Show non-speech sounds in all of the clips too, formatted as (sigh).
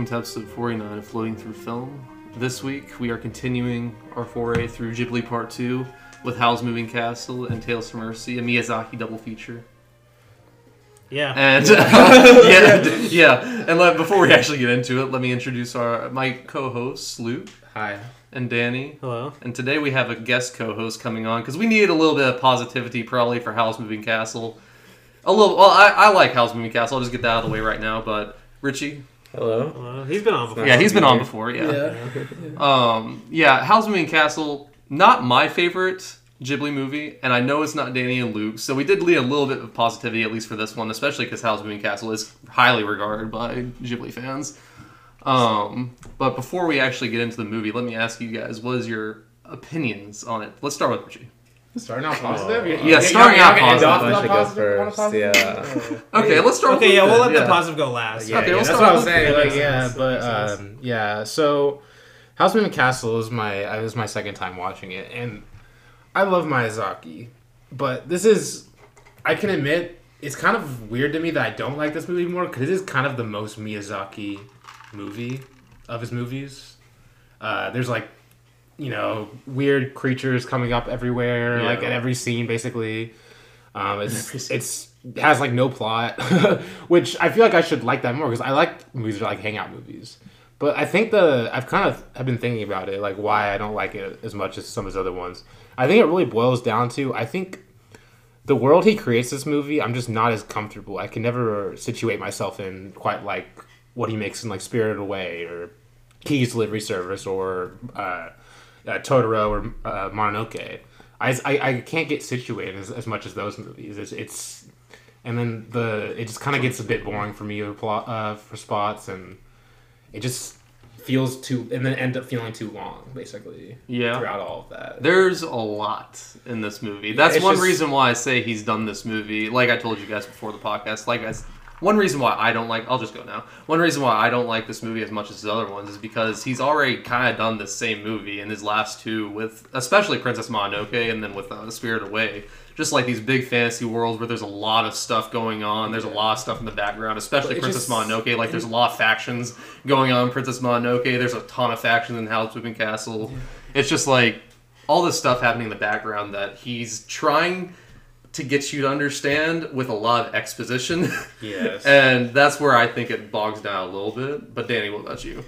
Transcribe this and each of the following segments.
welcome to episode 49 of Floating Through Film. This week we are continuing our foray through Ghibli Part 2 with Howl's Moving Castle and Tales from Earthsea, a Miyazaki double feature. Yeah. And yeah, (laughs) d- yeah. And let, before we actually get into it, let me introduce our my co-hosts, Luke Hi. and Dany. Hello. And today we have a guest co-host coming on because we need a little bit of positivity, probably for Howl's Moving Castle. A little. Well, I, I like Howl's Moving Castle. I'll just get that out of the way right now. But Richie, Hello. Hello. He's been on before. yeah, he's been on before. Yeah. Um, yeah, Howl's Moving Castle, not my favorite Ghibli movie, and I know it's not Dany and Luke, so we did lead a little bit of positivity, at least for this one, especially because Howl's Moving Castle is highly regarded by Ghibli fans. Um, but before we actually get into the movie, let me ask you guys, what is your opinions on it? Let's start with Richie. Starting out positive? You- Yeah, starting out wanna end off positive. with should go positive? First, positive? yeah. Okay, let's start Okay, with yeah, Luke we'll then, let the yeah. positive go last. Yeah, Okay, yeah, we'll that's start what I with was saying. Like, yeah, but um, yeah. So, Howl's Moving Castle is my uh, this is my second time watching it, and I love Miyazaki, but this is I can admit it's kind of weird to me that I don't like this movie more because it is kind of the most Miyazaki movie of his movies. Uh, there's like you know weird creatures coming up everywhere, Yeah. like at every scene, basically. Um, it's it's it has like no plot, (laughs) which I feel like I should like that more because I like movies that are like hangout movies. But I think the I've kind of have been thinking about it, like why I don't like it as much as some of his other ones. I think it really boils down to I think the world he creates this movie, I'm just not as comfortable. I can never situate myself in quite like what he makes in like Spirited Away or Kiki's Delivery Service or uh, uh, Totoro or uh, Mononoke. I, I, I can't get situated as, as much as those movies. It's, it's and then the it just kind of gets a bit boring for me to plot uh, for spots and it just feels too and then end up feeling too long basically Yeah. throughout all of that. There's a lot in this movie. That's it's one just- reason why I say he's done this movie. Like I told you guys before the podcast, like I, one reason why I don't like. I'll just go now. One reason why I don't like this movie as much as his other ones is because he's already kind of done the same movie in his last two, with especially Princess Mononoke and then with uh, Spirit Away. Just like these big fantasy worlds where there's a lot of stuff going on. There's a lot of stuff in the background, especially Princess just- Mononoke. Like there's a lot of factions going on in Princess Mononoke. There's a ton of factions in Howl's Moving Castle. It's just like all this stuff happening in the background that he's trying to get you to understand with a lot of exposition. Yes. (laughs) and that's where I think it bogs down a little bit. But Dany, what about you?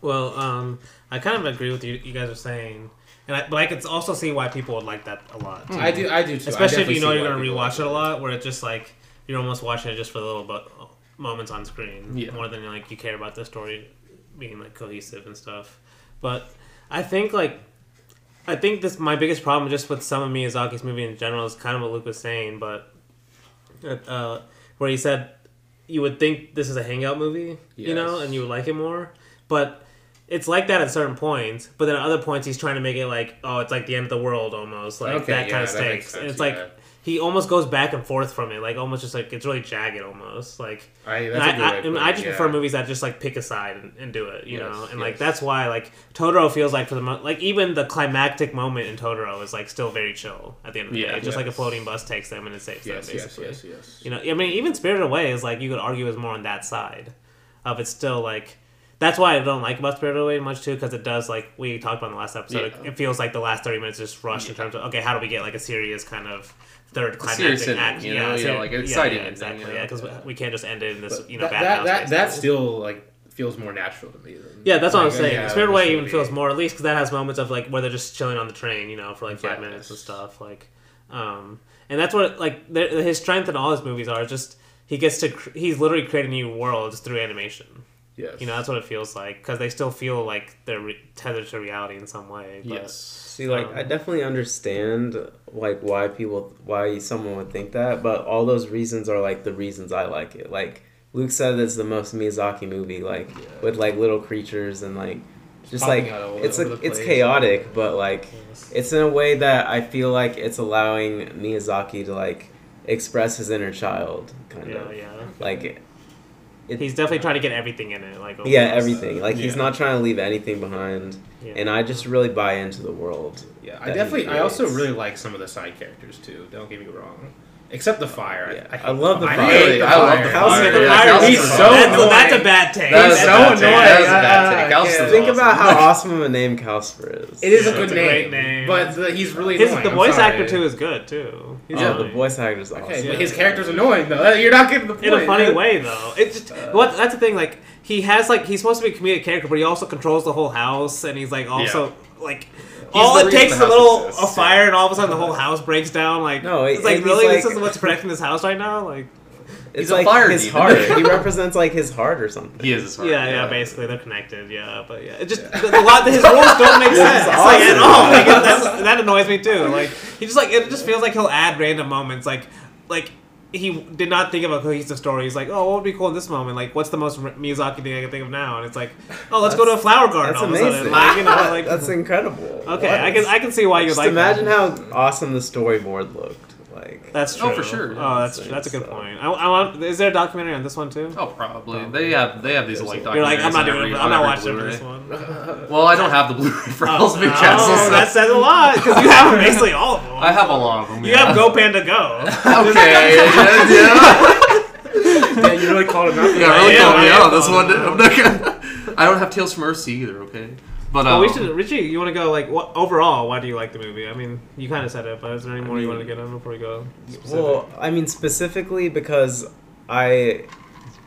Well, um, I kind of agree with you. You guys are saying, and I, but I could also see why people would like that a lot. I do I do too. Especially if you know you're gonna people rewatch like it a lot, where it's just like you're almost watching it just for the little but moments on screen, Yeah. more than like you care about the story being like cohesive and stuff. But I think like I think this my biggest problem just with some of Miyazaki's movie in general is kind of what Luke was saying, but uh, where he said you would think this is a hangout movie, you know, and you would like it more, but. It's like that at certain points, but then at other points he's trying to make it like, oh, it's like the end of the world almost, like Okay, that yeah, kind of stakes. And it's like yeah. He almost goes back and forth from it, like almost just like it's really jagged, almost like. I, that's I, a good I, and putting I it, just yeah. prefer movies that just like pick a side and, and do it, you Yes, know, and like that's why like Totoro feels like for the mo- like even the climactic moment in Totoro is like still very chill at the end of the Yeah, day, just like a floating bus takes them and it saves Yes, them basically. yes, yes. yes. You know, I mean, even Spirited Away is like you could argue is more on that side of it's still like. That's why I don't like about Spirited Away much too, because it does like we talked about in the last episode. Yeah. It feels like the last thirty minutes just rushed in terms of okay, how do we get like a serious kind of third climactic ending, act? you know? Yeah, ser- like an exciting ending, exactly. you know? Yeah, because we can't just end it in this But you know that, bad that, that, that still like feels more natural to me. Than, Yeah, that's what I'm saying. yeah, Spirited Away even feels more, at least because that has moments of like where they're just chilling on the train, you know, for like five minutes and stuff. Like, um, and that's what like his strength in all his movies are just he gets to cr- he's literally creating new worlds through animation. Yes. You know, that's what it feels like because they still feel like they're re- tethered to reality in some way. But, Yes. See, like Um, I definitely understand like why people why someone would think that, but all those reasons are like the reasons I like it. Like Luke said, it's the most Miyazaki movie, like Yeah. with like little creatures and like just like it's over a, it's chaotic, but like Yes. it's in a way that I feel like it's allowing Miyazaki to like express his inner child, kind yeah, of yeah. like. It, He's definitely trying to get everything in it. Like yeah, almost. everything. Like he's not trying to leave anything behind, Yeah. and I just really buy into the world. Yeah, I definitely. I also really like some of the side characters too. Don't get me wrong. Except the fire. Yeah, I, I love the I fire. hate the I love the Howl's fire. the fire? Kelsey's He's so fire. That's, annoying. that's a bad take. That is He's a so bad take. annoying. That is a bad take. Kelsey's yeah. is Think awesome. about how awesome of a name Calcifer is. It is a good it's a name, great name. but the, he's really His, annoying. the voice actor too is good too. He's Yeah, the um, voice actor's awesome. Okay, Yeah. but his character's annoying though. You're not getting the point. in a funny way though. It's just uh, what that's the thing. Like he has like he's supposed to be a comedic character, but he also controls the whole house, and he's like also like. all it takes is a little exists, a fire, and all of a sudden the whole house breaks down. Like No, it's like really he's this is like- what's protecting this house right now. Like It's He's a like fire his demon. heart. (laughs) he represents like his heart or something. He is his heart. yeah, yeah, basically they're connected. Yeah, but yeah, it just a lot. His rules don't make (laughs) sense is like at all. Like it, that annoys me too. Like he just like it just feels like he'll add random moments. Like like he did not think of a cohesive story. He's like, oh, what would be cool in this moment? Like, what's the most Miyazaki thing I can think of now? And it's like, oh, let's go to a flower garden. That's all amazing. Like, you know, like (laughs) That's incredible. okay, What? I can I can see why you Just like. imagine that. how awesome the storyboard looked. Like That's true. Oh, for sure, uh, yeah. Oh, that's That's that's a good so- point. I, I want. Is there a documentary on this one too? Oh, probably. They have they have these like You're like, I'm not documentaries doing every- I'm not every watching Blu-ray. this one. (laughs) Well, I don't have the Blu-ray for Oh, Hell's Big no, Castle. so- that says a lot because you have basically all of them. I have a lot of them. You have Go Panda (laughs) Go. Okay. yeah, yeah. yeah, you really called him out. Yeah, really Yeah, called me I out this one. I'm not gonna, I don't have Tales from Earthsea either. Okay, but Well, um, we should, Richie. You want to go like what overall? Why do you like the movie? I mean, you kind of said it, but is there any more you want to get on before we go? specific? Well, I mean specifically because I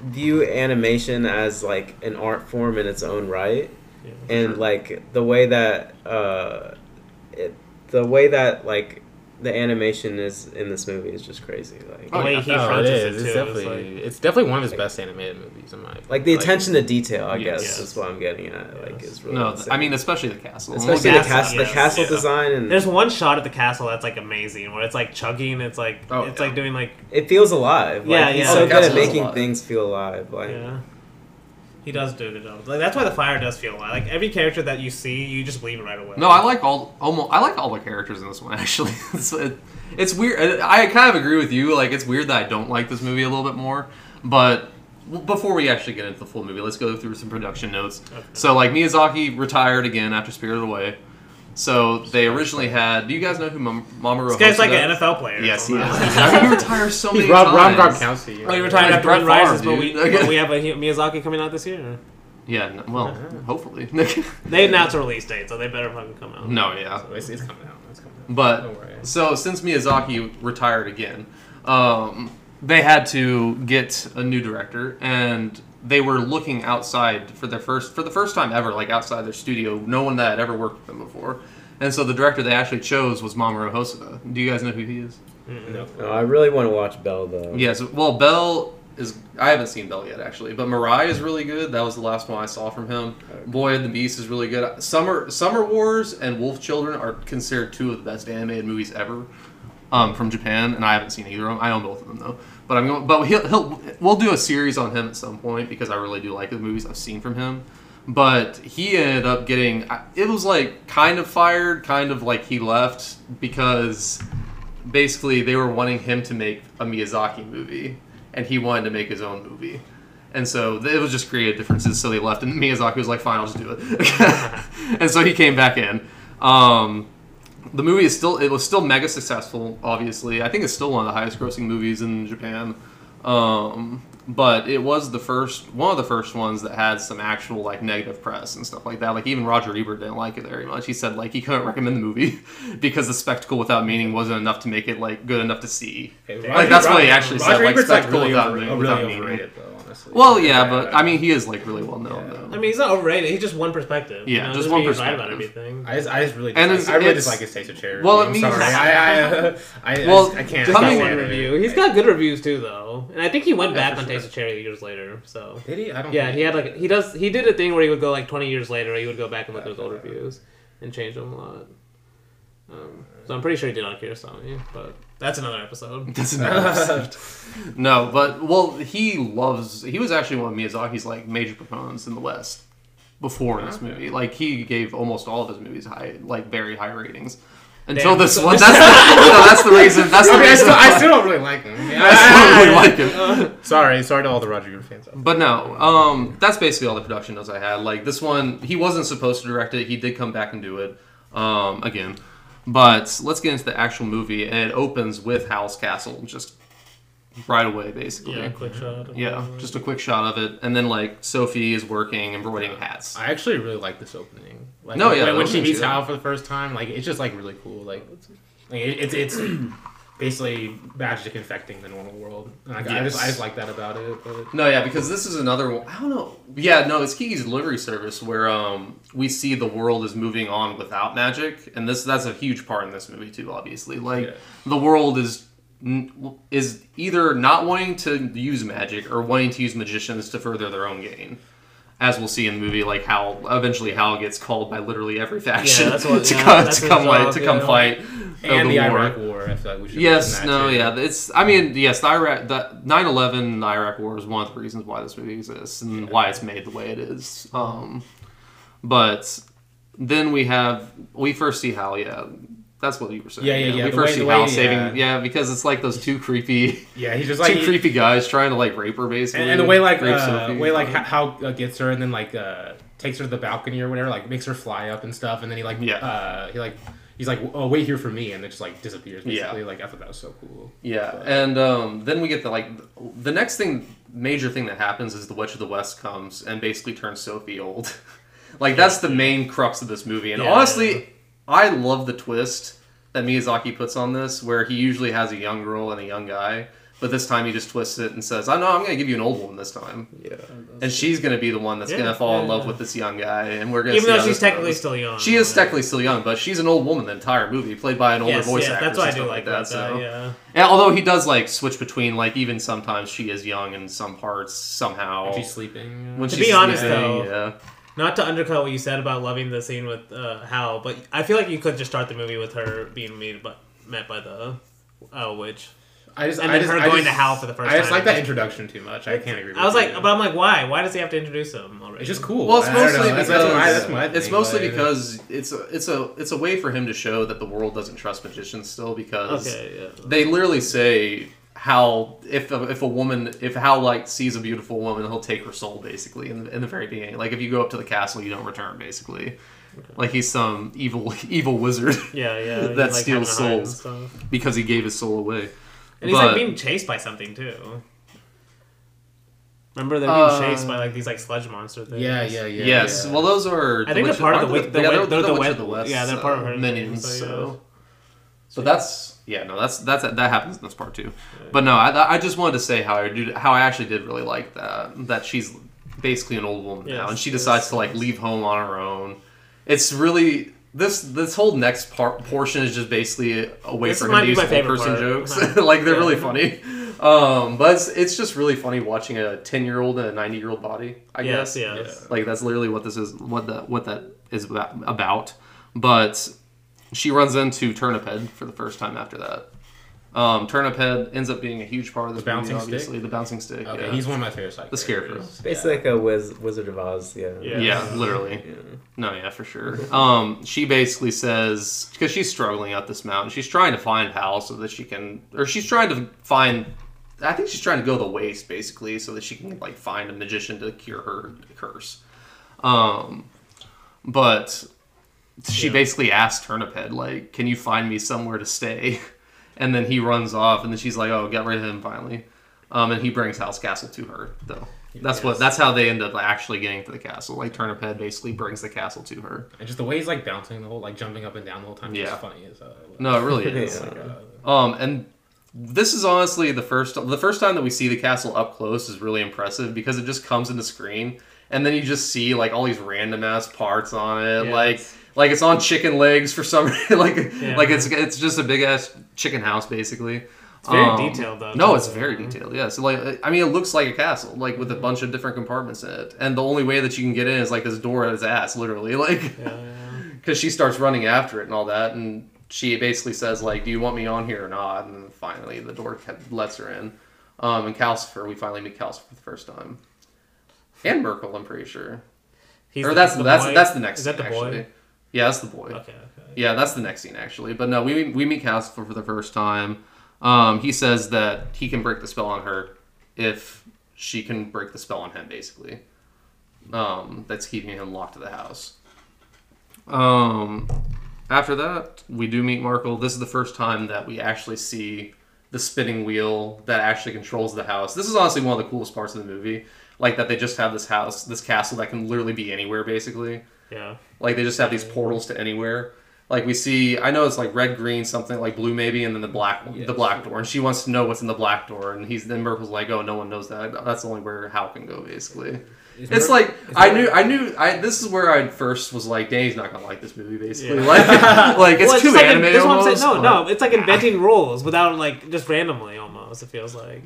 view animation as like an art form in its own right, Yeah. and like the way that uh, it, the way that like the animation is in this movie is just crazy. Like oh, The way yeah. he Oh, it crunches it, It's definitely, It's it's definitely one of his best animated movies, in my opinion. like the attention to detail, I Yes. guess, Yes. is what I'm getting at. Like, is really no, insane. I mean especially the castle. especially Well, the castle, castle, yes, the castle yeah. design, and There's one shot at the castle that's like amazing, where it's like chugging. It's like Oh, it's yeah. like doing like it feels alive. Yeah, like, he's yeah. so Oh, the good at making alive. things feel alive. Like, yeah. He does do good job. Like that's why the fire does feel alive. Like every character that you see, you just believe it right away. No, I like all almost. I like all the characters in this one. (laughs) Actually, it's, it, it's weird. I kind of agree with you. Like, it's weird that I don't like this movie a little bit more. But before we actually get into the full movie, let's go through some production notes. Okay. So, like Miyazaki retired again after Spirited Away. So they originally had. Do you guys know who Mam- Mamoru? This guy's like an NFL player. Yes, he somehow. is. I mean, he retires so many He's (laughs) Rob, Rob times. Gronkowski. Oh, he retired after Brett Wind Rises, Favre, but we but we (laughs) have a Miyazaki coming out this year. Yeah. no- Well, hopefully. (laughs) They announced a release date, so they better fucking come out. no. Yeah. So it's, it's coming out. It's coming out. But Don't worry. so since Miyazaki retired again, um, they had to get a new director, and they were looking outside for their first for the first time ever, like outside their studio. No one that had ever worked with them before, and so the director they actually chose was Mamoru Hosoda. Do you guys know who he is? No. no, I really want to watch Belle though. Yes. Well, Belle is. I haven't seen Belle yet actually, but Mirai is really good. That was the last one I saw from him. Boy and the Beast is really good. Summer Summer Wars and Wolf Children are considered two of the best animated movies ever. Um, from Japan, and I haven't seen either of them. I own both of them though. But I'm going. But he'll, he'll we'll do a series on him at some point because I really do like the movies I've seen from him. But he ended up getting. It was like kind of fired, kind of like he left because basically they were wanting him to make a Miyazaki movie, and he wanted to make his own movie. And so it was just creative differences. So they left, and Miyazaki was like, "Fine, I'll just do it." (laughs) and so he came back in. Um, the movie is still it was still mega successful. Obviously, I think it's still one of the highest grossing movies in Japan. Um, but it was the first one of the first ones that had some actual like negative press and stuff like that. Like even Roger Ebert didn't like it very much. He said like he couldn't recommend the movie (laughs) because the spectacle without meaning wasn't enough to make it like good enough to see. Okay, Like, that's what he actually said, Roger like, Ebert's like spectacle really, without over, meaning- really without meaning. Overrated, though. Honestly. Well, yeah, but I mean he is like really well known Yeah. though. I mean, he's not overrated. He's just one perspective. Yeah, you know? just Doesn't one mean he's right about perspective. everything. I just, I just really, And dislike, it's- I really it's- dislike his taste of cherry. Well, it I'm means- sorry. I, I, (laughs) I, I, Well, I can't. Just Coming- got stand one it. review. He's got good reviews too, though, and I think he went Yeah, back for on sure. Taste of Cherry years later. So Did he? I don't. yeah, think- he had like he does he did a thing where he would go like twenty years later. He would go back and look at his old reviews and change them a lot. Um, so I'm pretty sure he did on Kiarostami, but that's another episode. (laughs) That's another episode. (laughs) no, but well, he loves. He was actually one of Miyazaki's like major proponents in the West before this Okay. movie. Like he gave almost all of his movies high, like very high ratings. Until Damn. this (laughs) one, that's the, no, that's the reason. That's the I, mean, I, reason. still, I still don't really like him. I, I still don't really like him. Sorry, sorry to all the Roger Ebert fans. But no, um, that's basically all the production notes I had. Like this one, he wasn't supposed to direct it. He did come back and do it um, again. But let's get into the actual movie, and it opens with Howl's castle just right away, basically. Yeah, quick shot. of Yeah, it. just a quick shot of it, and then like Sophie is working embroidering hats. I actually really like this opening. Like, No, yeah, when, when she meets good. Howl for the first time, like it's just like really cool. Like, like it, it's it's (clears throat) basically magic infecting the normal world. And, like, I just I just like that about it. But No, yeah, because this is another one. I don't know. Yeah, no, it's Kiki's delivery service where um we see the world is moving on without magic, and this that's a huge part in this movie too. Obviously, like Yeah. the world is is either not wanting to use magic or wanting to use magicians to further their own gain. As we'll see in the movie, like how eventually Howl gets called by literally every faction that's what- (laughs) to yeah, come that's to his come like job, to come yeah. fight and of the, war. Iraq War. I feel like we should. Yes, no, too. yeah. It's. I mean, yes, the Iraq, the 9/11, the Iraq War is one of the reasons why this movie exists and why it's made the way it is. Um, but then we have we first see Howl. Yeah, that's what you were saying. Yeah, yeah, yeah, We the first way- see Howl way- saving. yeah. Yeah. because it's like those two creepy, Yeah, he's just like two he- creepy guys trying to like rape her basically, and, and the way like Rape uh, way like how, uh, gets her and then like uh, takes her to the balcony or whatever, like makes her fly up and stuff, and then he like Yeah. uh, he like he's like oh wait here for me, and it just like disappears Yeah. basically. Like I thought that was so cool. Yeah, and um, then we get the like the next thing, major thing that happens is the Witch of the West comes and basically turns Sophie old. (laughs) like that's the main crux of this movie, and Yeah. honestly, I love the twist that Miyazaki puts on this, where he usually has a young girl and a young guy, but this time he just twists it and says, "I know I'm going to give you an old woman this time." Yeah. And she's going to be the one that's Yeah, going to fall in love yeah. with this young guy, and we're going to Even see though she's technically goes. still young. She is technically still young, but she's an old woman the entire movie, played by an older Yes, voice yeah, actor. that's and what I do like about that. so. Yeah. And although he does like switch between like even sometimes she is young in some parts somehow. She's sleeping. Uh, when To she's be honest, sleeping, though, yeah. Not to undercut what you said about loving the scene with uh, Howl, but I feel like you could just start the movie with her being met by, met by the uh, witch. I just And I just, her I going just- to Howl for the first time. I just time. like that introduction too much. I can't agree. with I was you. like, but I'm like, why? Why does he have to introduce him already? it's just cool. Well, it's I don't know. mostly because that's that's my it's mostly like- because it's a, it's a it's a way for him to show that the world doesn't trust magicians still because okay, yeah. they literally say how if a, if a woman if Howl like sees a beautiful woman he'll take her soul basically in, in the very beginning like if you go up to the castle you don't return basically like he's some evil (laughs) evil wizard Yeah, yeah. (laughs) That like, steals having a hide and souls. because he gave his soul away And he's But- like being chased by something too. Remember they're being Uh, chased by like these like sludge monster things. Yeah, yeah, yeah. yes yeah. well those are I think they're part of the aren't the yeah, Witch- they're, they're the Witch Witch- of the West yeah, they're part of uh, her minions thing, so, yeah. so so that's yeah no that's that's that happens in this part too but no I, I just wanted to say how I do how I actually did really like that that she's basically an old woman now and she yes, decides to like leave home on her own it's really this this whole next part portion is just basically a, way This for him to use old person part. jokes (laughs) like they're Yeah. really funny um but it's, it's just really funny watching a 10 year old and a 90 year old body I Yes, guess yes. like that's literally what this is what that what that is about. but she runs into Turniphead for the first time after that um, Turniphead ends up being a huge part of this The bouncing movie, stick? obviously the bouncing stick Okay, yeah. he's one of my favorite side The Scarecrow. characters. Basically like a Wiz- Wizard of Oz. Yeah. Yeah. yeah literally Yeah. no yeah for sure um, she basically says because she's struggling up this mountain she's trying to find Howl so that she can or she's trying to find I think she's trying to go the waste basically so that she can like find a magician to cure her curse um, but she Yeah. basically asked Turniphead, like, "Can you find me somewhere to stay?" (laughs) And then he runs off, and then she's like, "Oh, get rid of him finally." Um, and he brings Howl's Castle to her, though. That's what. That's how they end up actually getting to the castle. Like Turniphead basically brings the castle to her. And just the way he's like bouncing the whole, like jumping up and down the whole time. Yeah. Funny as uh, No, it really is. Yeah. Um, and this is honestly the first the first time that we see the castle up close is really impressive because it just comes into screen and then you just see like all these random ass parts on it, Yes. like like it's on chicken legs for some (laughs) reason, like Yeah. like it's it's just a big ass chicken house basically. It's very Um, detailed though. No, it's very detailed. Yeah, so like I mean, it looks like a castle, like with a bunch of different compartments in it, and the only way that you can get in is like this door at his ass, literally, (laughs) like Yeah, because she starts running after it and all that, and she basically says like, "Do you want me on here or not?" And finally, the door lets her in. Um, and Calcifer, we finally meet Calcifer for the first time, and Markl, I'm pretty sure. He's or the- that's the that's boy? that's the next. Is that the scene, boy? Yeah, that's the boy. Okay, okay. Yeah, that's the next scene actually. But no, we we meet Calcifer for the first time. Um, he says that he can break the spell on her if she can break the spell on him, basically. Um, that's keeping him locked to the house. Um, after that, we do meet Markl. This is the first time that we actually see the spinning wheel that actually controls the house. This is honestly one of the coolest parts of the movie. Like that they just have this house, this castle that can literally be anywhere basically. Yeah. Like they just have these portals to anywhere. Like we see, I know it's like red, green, something like blue maybe, and then the black, Yeah, the black door, and she wants to know what's in the black door, and he's then Markl's like, oh, no one knows that. That's the only where Howl can go, basically. Is It's Mer- like is I knew, I knew, I this is where I first was like, Dany's not gonna like this movie, basically. Yeah. Like, (laughs) like it's Well, too just like, animated that's what I'm almost. saying. No, no, it's like inventing rules without like just randomly almost. It feels like.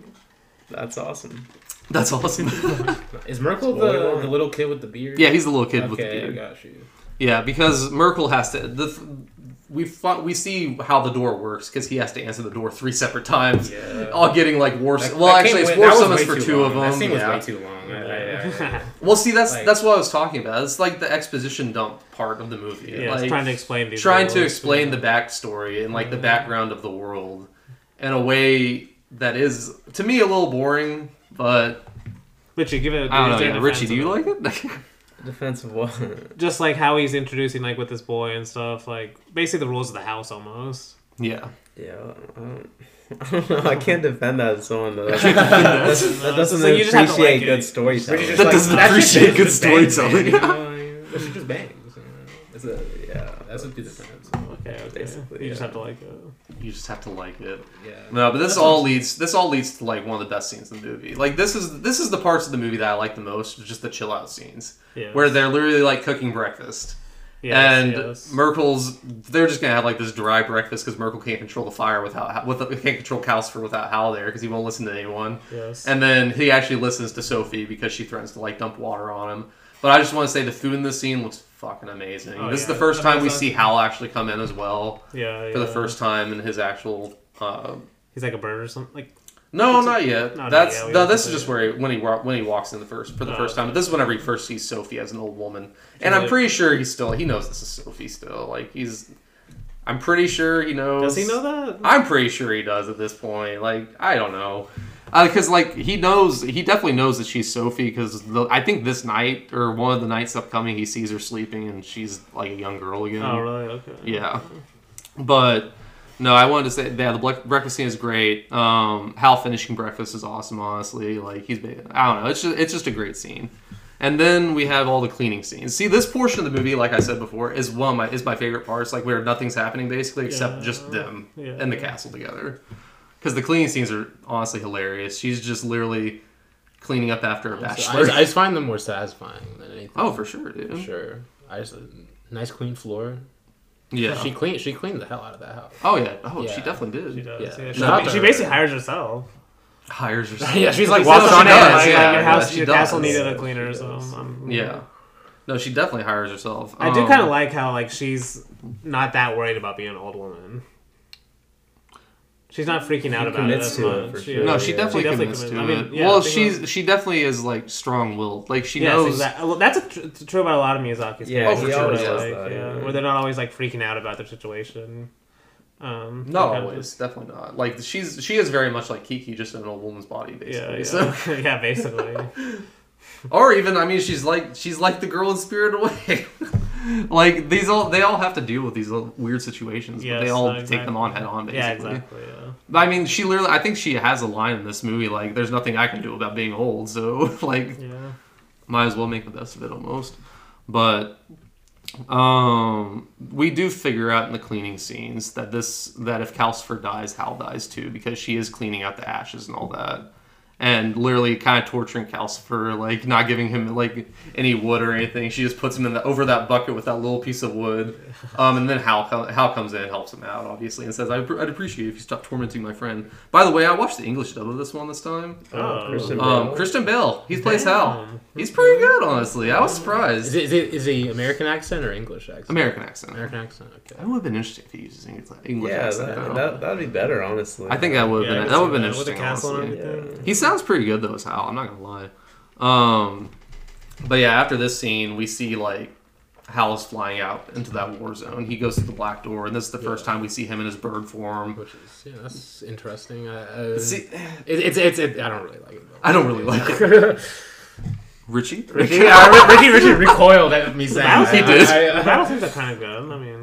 That's awesome. That's awesome. (laughs) Is Markl What do you the, the little kid with the beard? yeah, he's the little kid with the okay, beard. got you. Yeah, because Markl has to. The, we fought, we see how the door works because he has to answer the door three separate times, Yeah. all getting like war. That- well, that actually, it's way- war that summons for too two of them. That scene was yeah. way too long. I, I, I, Well, see, that's Like- that's what I was talking about. It's like the exposition dump part of the movie. Yeah, like, trying to explain these. trying to explain the backstory and like the mm-hmm. background of the world in a way that is to me a little boring. But Richie, give it. A, I don't know. Yeah, a Richie, do you like it? (laughs) Defensive one. (laughs) Just like how he's introducing like with this boy and stuff, like basically the rules of the house almost. yeah. Yeah, I don't, (laughs) I don't know. I can't defend that as someone that, that doesn't, that doesn't So you just have to appreciate like good it. storytelling. That like, doesn't "That appreciate good storytelling." man," you know, like, She just bangs. You know? That's a, yeah, that's what the defense. Okay, okay. Basically, you just have to like it. You just have to like it. Yeah. No, but this That's all what- leads. This all leads to like one of the best scenes in the movie. Like this is this is the parts of the movie that I like the most. Just the chill out scenes Yeah. where they're literally like cooking breakfast. Yes, and yes. Markl's they're just gonna have like this dry breakfast because Markl can't control the fire without with can't control Calcifer without Howl there because he won't listen to anyone. yes. And then he actually listens to Sophie because she threatens to like dump water on him. But I just want to say the food in this scene looks fucking amazing. Oh, this is the first time we Amazing. see Howl actually come in as well yeah, for the first time in his actual. Uh, He's like a bird or something. Like no, not yet. That's yet, no. This is just it. where he, when he when he walks in the first for the Oh, first time. But this is whenever he first sees Sophie as an old woman, and I'm pretty sure he's still he knows this is Sophie still. Like he's, I'm pretty sure he knows. does he know that? I'm pretty sure he does at this point. Like I don't know, because like he knows, he definitely knows that she's Sophie. Because I think this night or one of the nights upcoming, he sees her sleeping and she's like a young girl again. Oh really? Okay. Yeah, but no, I wanted to say yeah, the breakfast scene is great. Um, Howl finishing breakfast is awesome. Honestly, like he's been, I don't know, it's just it's just a great scene. And then we have all the cleaning scenes. See, this portion of the movie, like I said before, is one of my is my favorite parts. Like where nothing's happening basically except Yeah. just them Yeah. and the castle together. Because the cleaning scenes are honestly hilarious. She's just literally cleaning up after a I, bachelor. just- I just find them more satisfying than anything. oh, for sure, dude. For sure. I just nice clean floor. Yeah. She cleaned. She cleaned the hell out of that house. oh yeah. Oh, she definitely did. She does. Yeah. Yeah. Shout out She, to she her. basically hires herself. Hires (laughs) herself. yeah, she's like She walks on she in. does, like, yeah, your yeah, house, she your castle does. needed a She cleaner, so does. I'm, Yeah. No, she definitely hires herself. I do Um, kind of like how like she's not that worried about being an old woman. She's not freaking out She about it commits as to it, much. for sure. No, she Yeah. definitely, She definitely commits to commits- I it. mean, yeah, well, think she's she definitely is like strong-willed. Like she Yes, knows. exactly. Well, that's a tr- true about a lot of Miyazaki's. Yeah, films, he too, always like, does that, yeah, yeah. where they're not always like freaking out about their situation. Um, Not they kind of always, just- definitely not. Like she's she is very much like Kiki, just in an old woman's body, basically. yeah, So, (laughs) yeah, basically. (laughs) or even I mean, she's like she's like the girl in Spirit Away. (laughs) like these all they all have to deal with these little weird situations, but they all no, take exactly. them on head on, basically. yeah, exactly. Yeah. I mean, she literally, I think she has a line in this movie like, "There's nothing I can do about being old," so (laughs) like, Yeah. might as well make the best of it almost. But um, we do figure out in the cleaning scenes that this that if Calcifer dies, Howl dies too because she is cleaning out the ashes and all that. And literally kind of torturing Calcifer, like not giving him like any wood or anything. She just puts him in the, over that bucket with that little piece of wood. Um, and then Howl, Howl comes in and helps him out, obviously, and says, I'd, I'd appreciate it if you stop tormenting my friend. By the way, I watched the English dub of this one this time. Oh, Christian Um, Bale. Christian Bale, he plays Howl. He's pretty good, honestly. I was Is surprised. it, is it is he American accent or English accent? American accent. American accent. Okay. That would have been interesting if he uses English, English Yeah, accent. that, that, that'd be better, honestly. I think that would have Yeah, been that would have been interesting. with the castle and honestly. everything. He sounds pretty good though as Howl. I'm not gonna lie. Um, but yeah, after this scene, we see like Howl is flying out into that war zone. He goes through the black door, and this is the first time we see him in his bird form. Which is yeah, that's interesting. Uh, uh, See, it, it's it's it, I don't really like it. Though. I don't really like it. (laughs) Richie, Ricky, yeah, Ricky, Ricky recoiled at me saying that. He did. I- I- The battle scenes are kind of good. I mean,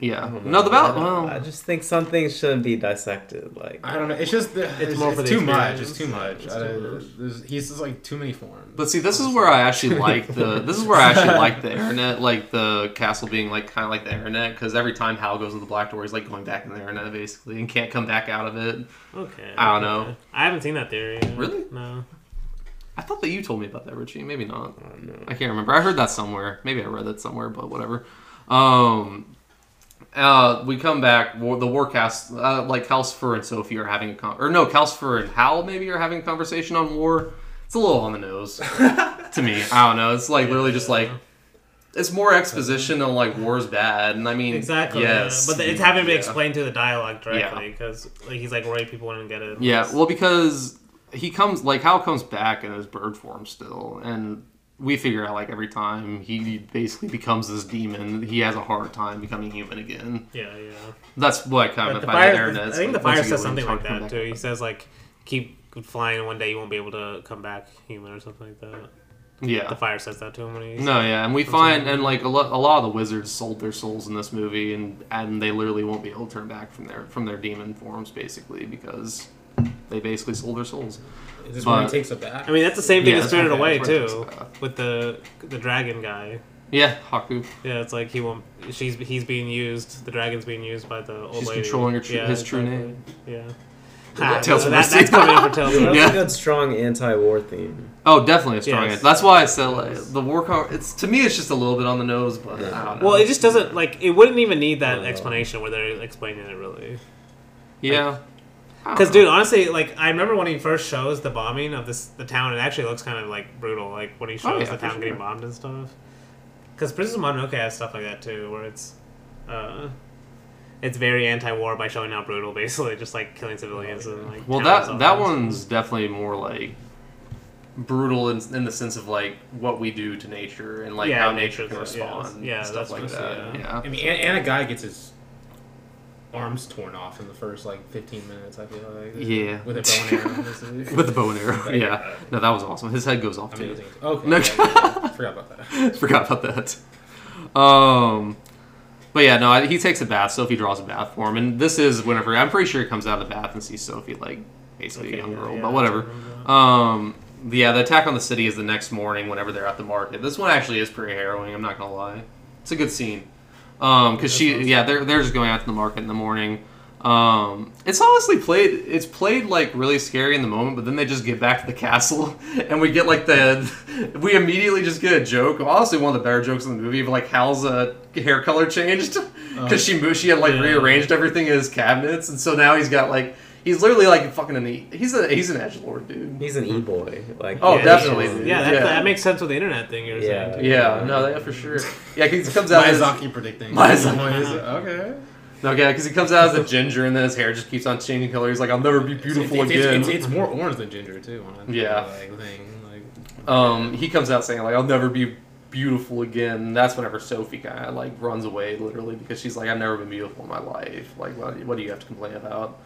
Yeah. Don't know. No, the I, ballot. don't- Well, I just think some things shouldn't be dissected. Like I don't know. It's just it's, It's more for the too much. experience. It's too much. It's I- too much. there's- he's just like too many forms. But see, this is where I actually (laughs) like the. This is where I actually like the internet, like the castle being like kind of like the internet, because every time Howl goes in the black door, he's like going back in the internet basically, and can't come back out of it. Okay. I don't know. okay. I haven't seen that theory. yet. Really? No. I thought that you told me about that, Richie. Maybe not. I don't. I can't remember. I heard that somewhere. Maybe I read that somewhere, but whatever. Um, uh, we come back. war- The warcast, uh, like Calcifer and Sophie are having a con- or no, Calcifer and Howl maybe are having a conversation on war. It's a little on the nose (laughs) to me. I don't know. It's like literally just like it's more exposition on like war's bad, and I mean Exactly. Yes, yeah. But it's having to be yeah. explained through the dialogue directly because like, he's like worried people wouldn't get it. Yeah, well, because he comes like Howl comes back in his bird form still, and we figure out like every time he basically becomes this demon, he has a hard time becoming human again. Yeah, yeah. That's what kind But of the fire, the internet. I think the fire says something like that too. He says like keep flying, one day you won't be able to come back human or something like that. Yeah, the fire says that to him when he's No, yeah, and we find something. and like a lot, a lot of the wizards sold their souls in this movie, and and they literally won't be able to turn back from their from their demon forms basically because they basically sold their souls. Is this when he takes a bath? I mean, that's the same thing Yeah, as that's Spirited okay, Away that's where it too, with the the dragon guy. Yeah, Haku. Yeah, it's like he won't. She's he's being used. The dragon's being used by the old She's lady. controlling her tru- yeah, his true exactly. name. Yeah. (laughs) Yeah, Ah, Tales from that, the that's coming in for (laughs) Tales from the That's Yeah. a good strong anti-war theme. Oh, definitely a strong. Yes. That's why I said like, the war. Con- it's to me, it's just a little bit on the nose, but I don't know. Well, it just doesn't like it wouldn't even need that explanation where they're explaining it really. yeah. I don't Because, dude, honestly, like I remember when he first shows the bombing of this the town, it actually looks kind of like brutal. Like when he shows Oh, yeah, the town sure. getting bombed and stuff. Because Princess Mononoke has stuff like that too, where it's, uh, it's very anti-war by showing how brutal, basically, (laughs) just like killing civilians and like. Well, that that around. one's definitely more like brutal in, in the sense of like what we do to nature and like Yeah, how nature can nature's- yeah, respond. yeah, and stuff that's like that. yeah. Yeah. I mean, and, and a guy gets his arms torn off in the first like 15 minutes. I feel like. Yeah. With a bow and arrow. (laughs) With the bow and arrow. Yeah. uh, No, that was awesome. His head goes off too. Amazing. Okay. No. yeah, yeah, yeah. Forgot about that. (laughs) Forgot about that. Um, but yeah, no, I- he takes a bath. Sophie draws a bath for him, and this is whenever I'm pretty sure he comes out of the bath and sees Sophie like basically Okay, a young yeah, girl, yeah, but whatever. I remember that. Um, yeah, the attack on the city is the next morning whenever they're at the market. This one actually is pretty harrowing. I'm not gonna lie. It's a good scene. Um, because she, yeah, they're they're just going out to the market in the morning. Um, it's honestly played. It's played like really scary in the moment, but then they just get back to the castle, (laughs) and we get like the. (laughs) We immediately just get a joke. Honestly, one of the better jokes in the movie, but like Howl's uh, hair color changed (laughs) because she moved. She had like Yeah. rearranged everything in his cabinets, and so now he's got like. He's literally like fucking an e- he's a he's an edge lord dude. He's an e-boy. Like Oh, Yeah, definitely, Yeah, dude. that, Yeah. that makes sense with the internet thing you're Yeah. saying. Too. Yeah, no, that for sure. (laughs) Yeah, because he comes out as Miyazaki predicting. Miyazaki. okay. no, yeah, because he comes out as a ginger, and then his hair just keeps on changing color. He's like, "I'll never be beautiful it's, it's, again." It's, it's, more orange than ginger too. On Yeah. Like, thing. Like, um, he comes out saying like, "I'll never be beautiful again." That's whenever Sophie kind of like runs away, literally, because she's like, "I've never been beautiful in my life. Like, what, what do you have to complain about?"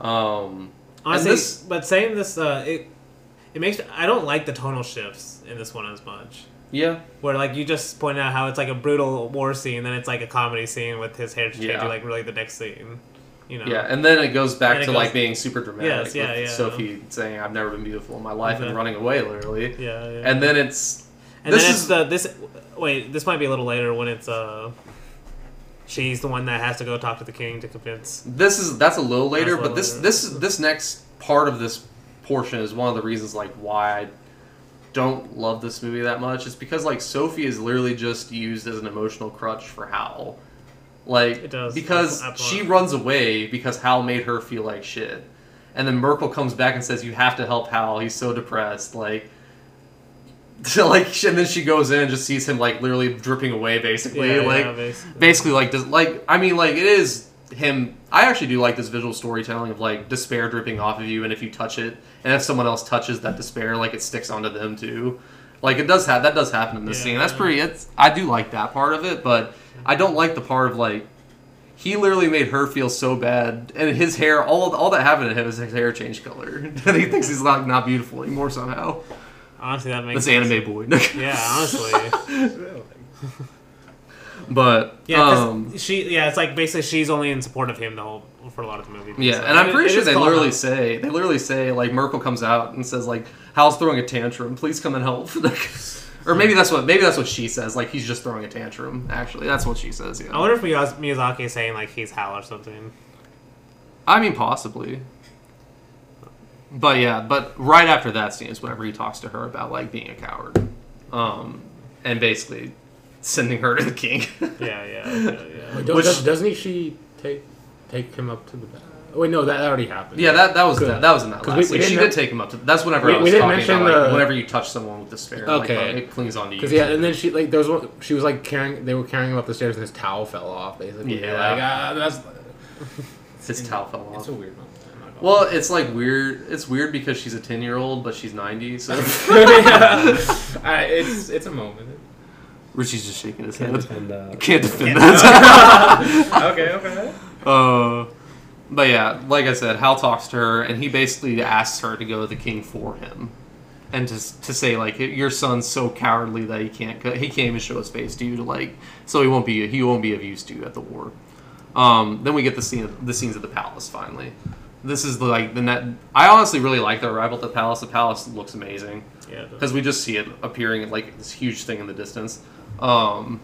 Um, Honestly, this- but saying this, uh, it it makes I don't like the tonal shifts in this one as much. yeah, Where like you just pointed out how it's like a brutal war scene, then it's like a comedy scene with his hair changing Yeah. like really the next scene. You know. yeah, and then it goes back And to goes- like being super dramatic. Yes, yeah, with yeah. Sophie saying, "I've never been beautiful in my life," and running away, literally. Yeah. yeah. And then it's And this then it's is- the this. Wait, this might be a little later when it's uh. She's the one that has to go talk to the king to convince. This is that's a little later, but this little this this next part of this portion is one of the reasons like why I don't love this movie that much. It's because like Sophie is literally just used as an emotional crutch for Howl. Like It does, because she runs away because Howl made her feel like shit. And then Markl comes back and says you have to help Howl. He's so depressed like (laughs) so, like and then she goes in and just sees him like literally dripping away basically Yeah, like yeah, basically. basically like does like I mean like it is him. I actually do like this visual storytelling of like despair dripping off of you, and if you touch it, and if someone else touches that despair, like it sticks onto them too. Like it does have that does happen in this Yeah. scene. That's pretty. It's I do like that part of it, but I don't like the part of like he literally made her feel so bad, and his hair all all that happened to him is his hair changed color, (laughs) and he thinks he's like not beautiful anymore somehow. Honestly, that makes This sense. anime boy. (laughs) Yeah, honestly. (laughs) But yeah, um, she. Yeah, it's like basically she's only in support of him the whole for a lot of the movie. Yeah, So and I'm pretty it sure is they literally out. say they literally say like Markl comes out and says like Howl's throwing a tantrum, please come and help. (laughs) or maybe that's what maybe that's what she says. Like he's just throwing a tantrum. Actually, that's what she says. Yeah. I wonder if Miyaz- Miyazaki is saying like he's Howl or something. I mean possibly. But yeah, but right after that scene is whenever he talks to her about like being a coward, um, and basically sending her to the king. (laughs) Yeah, yeah, yeah, yeah. (laughs) Wait, Which- does, doesn't he she take take him up to the bed? Wait, no, that already happened. yeah, that that was that, that was in that 'Cause last we- scene. we She didn't did know- take him up to. That's whenever We- I was we didn't talking mention about like, the- whenever you touch someone with despair, like, Okay. uh, it clings on to you. Because yeah, and then she like there was one. She was like carrying. They were carrying him up the stairs, and his towel fell off. Basically, Yeah. Like ah, that's. his towel fell off. It's a weird moment. I'm not gonna Well, it's like weird. It's weird because she's a ten year old, but she's ninety. So (laughs) (laughs) yeah. I, it's it's a moment. Richie's just shaking his Can't head. defend that. (laughs) Can't defend that. okay, okay. uh, but yeah, like I said, Howl talks to her, and he basically asks her to go to the king for him, and to to say like your son's so cowardly that he can't he can't even show his face to you to like so he won't be he won't be of use to you at the war. Um, then we get the scene the scenes at the palace finally. This is the like the net. I honestly really like the arrival at the palace. The palace looks amazing. yeah. because we just see it appearing like this huge thing in the distance. Um,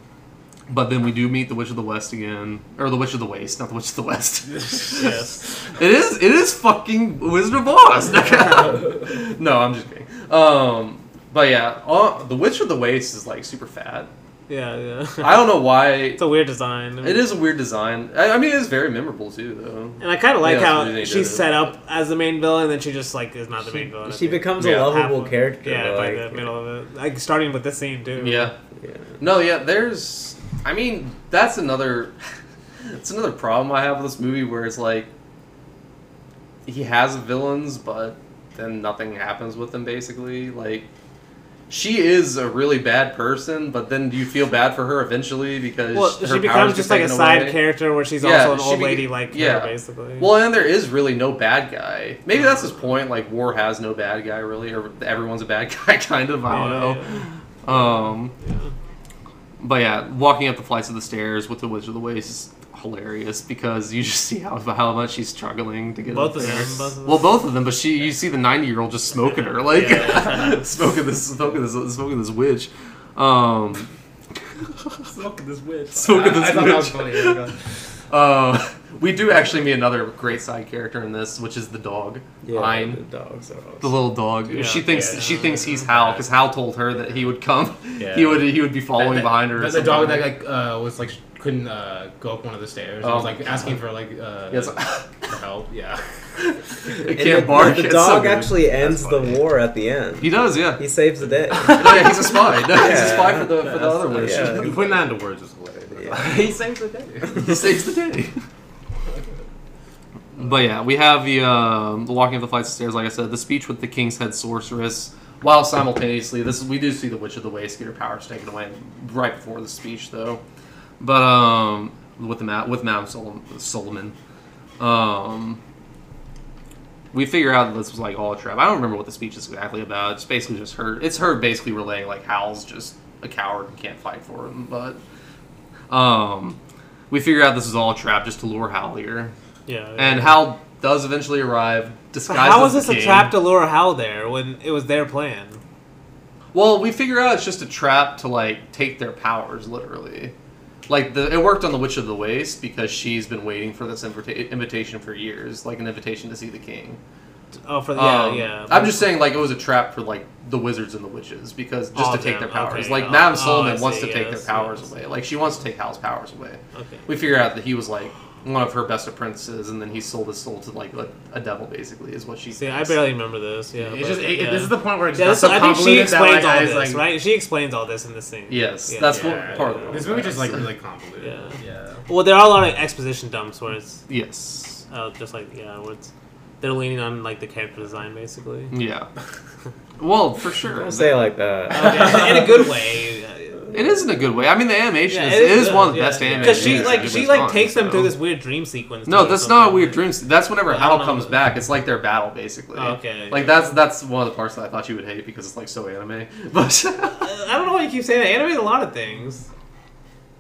but then we do meet the Witch of the West again, or the Witch of the Waste, not the Witch of the West. (laughs) yes. it is, it is fucking Wizard of Oz. (laughs) no, I'm just kidding. Um, but yeah, all, the Witch of the Waste is like super fat. Yeah, yeah. I don't know why. (laughs) It's a weird design. It is a weird design. I, I mean, it is very memorable too, though. And I kind of like Yeah, how she's did. set up as the main villain, and then she just like is not the main villain. She becomes Yeah. a lovable Half- character. Yeah, by like, the middle of it, like starting with this scene too. Yeah. yeah. No, yeah, there's. I mean, that's another. It's another problem I have with this movie where it's like. He has villains, but then nothing happens with them, basically. Like. She is a really bad person, but then do you feel bad for her eventually because Well, she becomes just like a side away? character where she's Yeah, also an she old beca- lady like yeah. her, basically. Well, and there is really no bad guy. Maybe that's his point. Like, war has no bad guy, really, or everyone's a bad (laughs) guy, kind of. I don't Yeah, know. Um, but yeah, walking up the flights of the stairs with the Wizard of the Waste is hilarious because you just see how how much she's struggling to get Both up of there. them, both of them. Well, both of them, but she you see the ninety year old just smoking her, like Yeah. (laughs) smoking this smoking this smoking this witch. Um, Smoking this witch. Smoking this I, I thought that was witch. funny. (laughs) Uh, we do actually meet another great side character in this, which is the dog. Yeah, Ein. the dogs are awesome. The little dog. Yeah, she thinks yeah, she yeah. thinks he's Howl because Howl told her that he would come. Yeah. He would he would be following That- behind her. or The, the dog that like uh, was like couldn't uh, go up one of the stairs. and Oh was like asking for like uh, Yes. for help. Yeah. (laughs) it can't the, bark. The It's so dog good. actually ends the war at the end. He does, yeah. He saves the day. No, (laughs) yeah, he's a spy. (laughs) No, he's a spy for the for the other funny. witch. Yeah. Putting that into words is hilarious. Yeah. he saves the day. he saves the day. But yeah, we have the um, the walking up the flights of stairs. Like I said, the speech with the king's head sorceress. While simultaneously, this we do see the witch of the waste get her powers taken away right before the speech, though. But um, with the with Madame Sol- Suliman, um, we figure out that this was like all a trap. I don't remember what the speech is exactly about. It's basically just her. It's her basically relaying like Howl's just a coward and can't fight for him. But um, we figure out this is all a trap just to lure Howl here. Yeah. yeah. And Howl does eventually arrive, But disguised how was this a trap to lure Hal there when it was their plan? Well, we figure out it's just a trap to like take their powers, literally. Like the it worked on the Witch of the Waste because she's been waiting for this invita- invitation for years, like an invitation to see the king. Oh, for the, yeah, Um, yeah. I'm just saying, like it was a trap for like the wizards and the witches because just All to take their powers. okay. Like Oh, Madame oh, Suliman wants see, to take yes, their powers yes. away. Like she wants to take Howl's powers away. okay. We figure out that he was like one of her best apprentices, and then he sold his soul to like a, a devil, basically, is what she. See, I barely remember this. Yeah, It's but, just it, yeah. this is the point where it's Yeah, just so I think she convoluted that, explains like, all this, like, right? She explains all this in this scene. Yes, Yeah. that's what Yeah, part yeah. of it. This movie just like really (laughs) convoluted. Yeah. Yeah. Well, there are a lot of exposition dumps where it's Yes. uh, just like yeah, where it's they're leaning on like the character design basically. Yeah. (laughs) Well, for sure. Don't say it like that. in a good way. It is in a good way. I mean, the animation Yeah, is, it it is good, one of the yeah, best yeah. Because she like she like on, takes them so. through this weird dream sequence. No, that's not a weird dream. se- That's whenever I Howl comes back. It's like their battle, basically. Oh, okay. Like that's that's one of the parts that I thought you would hate because it's like so anime. (laughs) But Uh, I don't know why you keep saying that. Anime's a lot of things.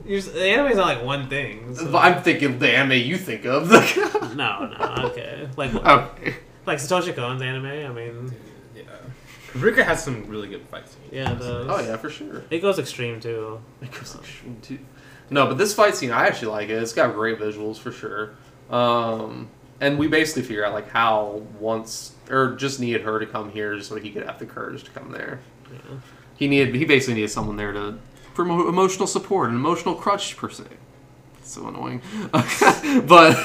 You're, just- the anime's not like one thing. so- But I'm thinking the anime you think of. (laughs) no, no, okay. Like okay. like Satoshi Kon's anime. I mean, Yeah. Paprika has some really good fight scenes. yeah, it does. Oh yeah, for sure. It goes extreme too. It goes extreme too. No, but this fight scene, I actually like it. It's got great visuals for sure. Um, and we basically figure out like how once or just needed her to come here so he could have the courage to come there. Yeah. He needed he basically needed someone there to promote emotional support, an emotional crutch per se. So annoying, (laughs) but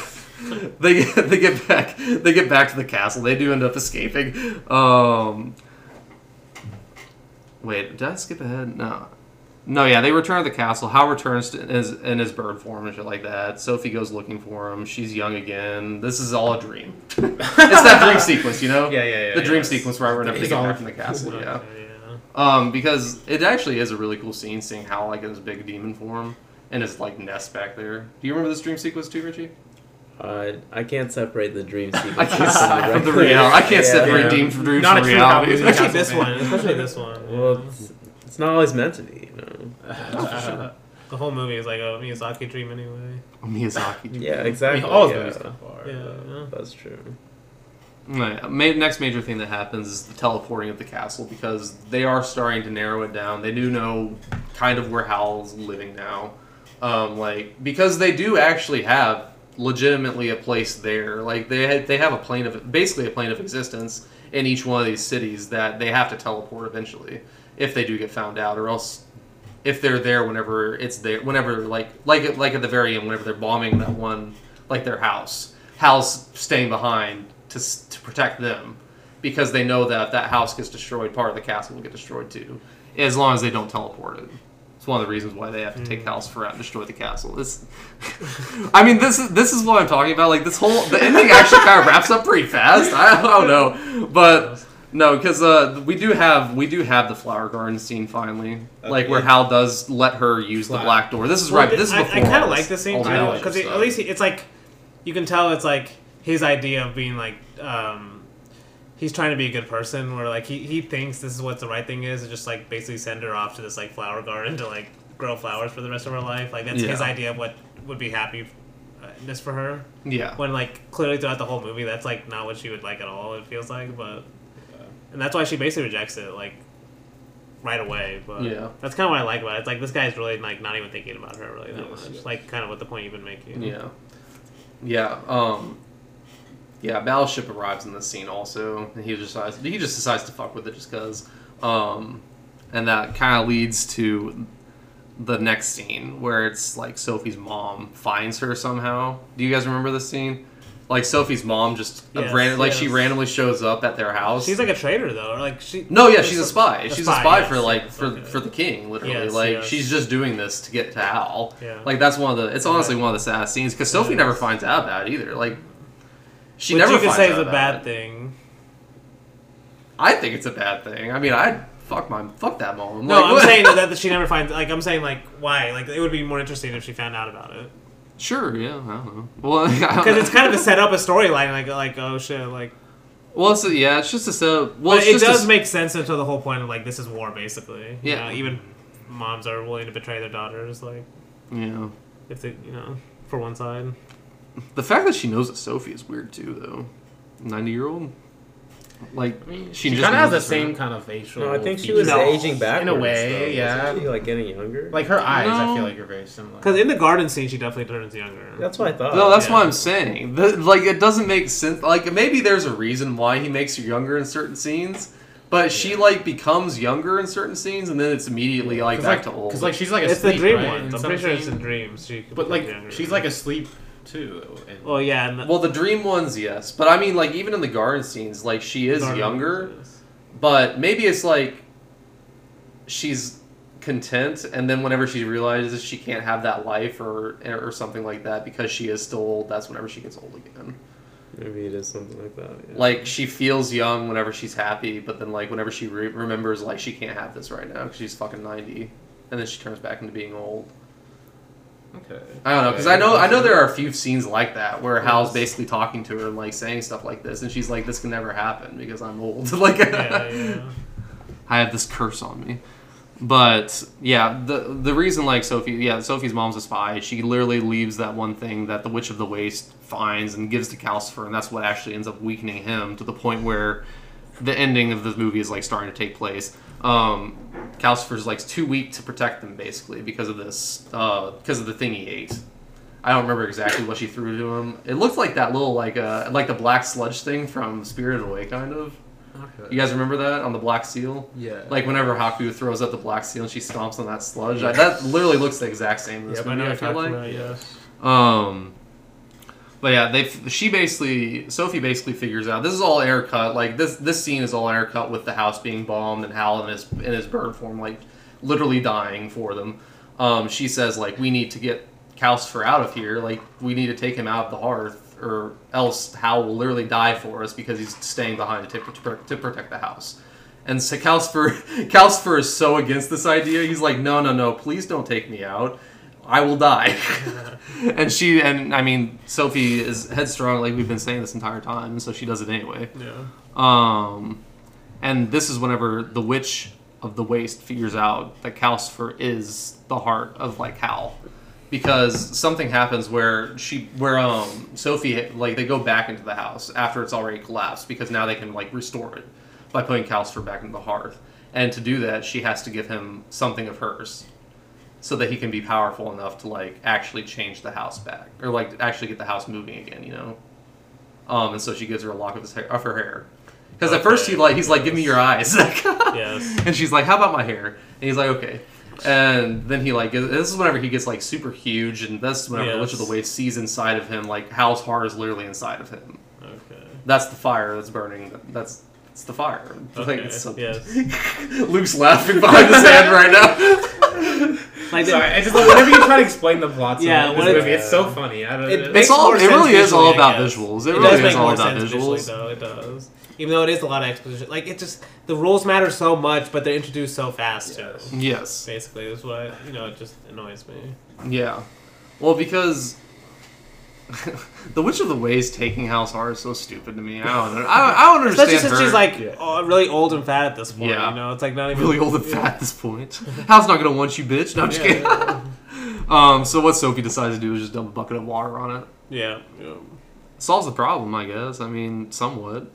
they get, they get back they get back to the castle. They do end up escaping. Um, wait, did I skip ahead? No. No, yeah, they return to the castle. Howl returns to, in, his, in his bird form and shit like that. Sophie goes looking for him. She's young again. This is all a dream. (laughs) it's that dream sequence, you know? Yeah, yeah, yeah. The dream yeah. sequence where I get all- back from the castle, yeah. Okay, yeah. Um, because it actually is a really cool scene seeing Howl like in his big demon form and his like nest back there. Do you remember this dream sequence too, Richie? Uh, I can't separate the dream (laughs) I can't from from the reality. I can't Yeah. separate Yeah. dreams from dreams Not from reality. Especially this one. Especially this one. (laughs) Well, it's, it's not always meant to be, you know. (laughs) the whole movie is like a Miyazaki dream anyway. A Miyazaki. dream. Yeah, I exactly. mean, all his yeah. movies kind of are. Yeah, but- yeah. That's true. Right. Next major thing that happens is the teleporting of the castle because they are starting to narrow it down. They do know kind of where Howl's living now. Um, like because they do actually have legitimately a place there. Like they had, they have a plane of basically a plane of existence in each one of these cities that they have to teleport eventually if they do get found out, or else if they're there whenever it's there, whenever like like like at the very end, whenever they're bombing that one like their house, Howl's staying behind to to protect them because they know that if that house gets destroyed, part of the castle will get destroyed too, as long as they don't teleport it. It's one of the reasons why they have to take Howl's forever and destroy the castle. This, (laughs) I mean, this is this is what I'm talking about. Like this whole the ending actually kind of wraps up pretty fast. I don't know, but no, because uh, we do have we do have the flower garden scene finally, like where Howl does let her use the black door. This is Well, right. This is I, before. I kind of like this scene all too the I like knowledge because at least he, it's like you can tell it's like his idea of being like um, he's trying to be a good person. Where like he, he thinks this is what the right thing is, and just like basically send her off to this like flower garden to like grow flowers for the rest of her life. Like that's his idea of what would be happy. Uh, for her yeah. when like clearly throughout the whole movie that's like not what she would like at all it feels like but and that's why she basically rejects it like right away but Yeah. that's kind of what i like about it it's like this guy's really like not even thinking about her really that Yes, much yes. like kind of what the point you've been making Yeah. Yeah. Um. Yeah. Battleship arrives in this scene also, and he just decides he just decides to fuck with it just because. Um, and that kind of leads to the next scene where it's like Sophie's mom finds her somehow. Do you guys remember this scene? Like Sophie's mom just Yes, ran, like she randomly shows up at their house. she's like a traitor though or like she No, yeah, she's a spy. A she's spy, a spy yes, for like for okay. for the king, literally. Like she's just doing this to get to Howl. Yeah. Like that's one of the. It's honestly one of the saddest scenes because Sophie never finds out about it either. Like she which never you could say is a bad it. thing I think it's a bad thing. I mean, I fuck my fuck that mom. no Like, i'm what- saying that, (laughs) she never finds like i'm saying like why like it would be more interesting if she found out about it Sure, yeah, I don't know. Well, (laughs) because it's kind of a set up a storyline like like oh shit like well, it's, yeah, it's just a so. Well, it's it just a does s- make sense until the whole point of like this is war basically. You Yeah. know, even moms are willing to betray their daughters, like Yeah, if they, you know, for one side. The fact that she knows that Sophie is weird too, though. Ninety year old, like I mean, She she, kind of has the same kind of facial. No, I think she features. was No. aging back In a way, though, yeah. she, like getting younger. Like her eyes, I feel like are very similar. Because in the garden scene, she definitely turns younger. that's what I thought. No, that's yeah. what I'm saying. The, like, it doesn't make sense. Like, maybe there's a reason why he makes her younger in certain scenes, but she like becomes younger in certain scenes, and then it's immediately like back like, to old. Because like she's like it's the dream right, ones. in I'm pretty sure it's in scene. dreams. She could But like younger. she's like asleep too. And, Well, yeah. And the, well, the dream ones, yes, but I mean, like even in the garden scenes, like she is garden younger, ones, but maybe it's like she's content, and then whenever she realizes she can't have that life or or something like that because she is still old, that's whenever she gets old again. Maybe it is something like that. Yeah. like she feels young whenever she's happy, but then like whenever she re- remembers like she can't have this right now because she's fucking ninety, and then she turns back into being old. Okay. I don't know because I know I know there are a few scenes like that where Howl's basically talking to her and like saying stuff like this, and she's like, "This can never happen because I'm old." (laughs) like, Yeah, yeah. I have this curse on me. But yeah, the the reason like Sophie, yeah, Sophie's mom's a spy. She literally leaves that one thing that the Witch of the Waste finds and gives to Calcifer, and that's what actually ends up weakening him to the point where the ending of the movie is like starting to take place. Um, Calcifer's like too weak to protect them basically because of this, uh, because of the thing he ate. I don't remember exactly what she threw to him. It looked like that little like uh like the black sludge thing from Spirited Away, kind of. Okay. You guys remember that on the black seal? Yeah. Like whenever Haku throws up the black seal and she stomps on that sludge, I, that literally looks the exact same in this Yep, I movie. know I what feel you're like. talking about, yes. Um, but yeah, they she basically Sophie basically figures out this is all air cut. Like this this scene is all air cut with the house being bombed and Howl in his in his bird form like literally dying for them. Um, she says like we need to get Calcifer out of here. Like we need to take him out of the hearth. Or else Howl will literally die for us because he's staying behind to, to, to protect the house. And so Calcifer, (laughs) Calcifer is so against this idea. He's like, no, no, no, please don't take me out. I will die. (laughs) (laughs) and she, and I mean, Sophie is headstrong, like we've been saying this entire time, so she does it anyway. Yeah. Um, and this is whenever the Witch of the Waste figures out that Calcifer is the heart of like Howl. Because something happens where she, where um Sophie, like they go back into the house after it's already collapsed because now they can like restore it by putting Calcifer back into the hearth. And to do that, she has to give him something of hers, so that he can be powerful enough to like actually change the house back or like actually get the house moving again. You know. Um, and so she gives her a lock of his hair, of her hair. Because at first he like he's like, give me your eyes. (laughs) Yes. And she's like, how about my hair? And he's like, okay. And then he like this is whenever he gets like super huge, and this is whenever the Witch of the Yes. Waste sees inside of him like Howl's heart is literally inside of him. Okay. That's the fire that's burning. That's it's the fire. Like, Okay. it's so- Yes. (laughs) Luke's laughing behind his hand right now. (laughs) Like Sorry, I just (laughs) whenever you try to explain the plot, Yeah, yeah, this it- movie, it's so funny. I don't. It It, makes all. more It sense really is all about visuals. It, It, really does is all more about sense visuals. though. It does. Even though it is a lot of exposition, like it just the rules matter so much, but they're introduced so fast Yes. too. Yes. Basically, is what I, you know. It just annoys me. Yeah. Well, because (laughs) the Witch of the Waste taking Howl's heart is so stupid to me. I don't. know. I, I (laughs) don't understand Especially since her. she's like Yeah. oh, really old and fat at this point. Yeah. You know, it's like not even really old and (laughs) fat at this point. Howl's not gonna want you, bitch. No, I'm just kidding. Yeah. Um. So what Sophie decides to do is just dump a bucket of water on it. yeah. yeah. Solves the problem, I guess. I mean, somewhat.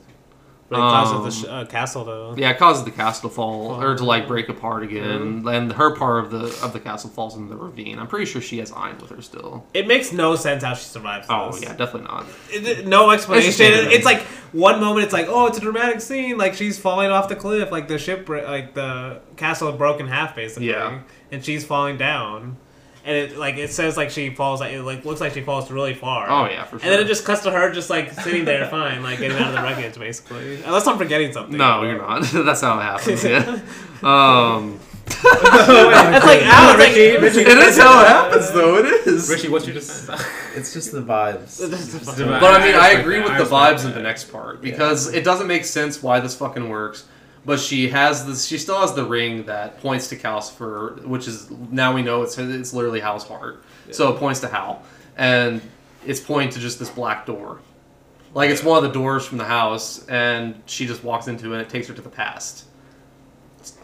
But it causes the Um, sh- uh, castle though. Yeah, it causes the castle to fall or to like break apart again, and her part of the of the castle falls into the ravine. I'm pretty sure she has Ein with her still. It makes no sense how she survives. Oh this. yeah, definitely not. It- it- no explanation. It's just- It's, like one moment, it's like, oh, it's a dramatic scene. Like she's falling off the cliff, like the ship, like the castle broke in half, basically. Yeah. And she's falling down, and it like it says like she falls, like it like looks like she falls really far. Oh yeah, for sure. And then it just cuts to her just like sitting there, (laughs) fine, like getting out of the wreckage, basically. Unless I'm forgetting something. No, you're not. (laughs) That's how it happens. (laughs) Yeah. Um, That's like, ow, it's like, Richie, Richie, it is how it happens, though. It is. Richie, what's your just? It's just the vibes. But I mean, I agree with the vibes of that. the next part because it doesn't make sense why this fucking works. But she has this. She still has the ring that points to Calcifer, which is now we know it's it's literally Howl's heart. So it points to Howl, and it's pointing to just this black door. Like it's one of the doors from the house, and she just walks into it. and It takes her to the past.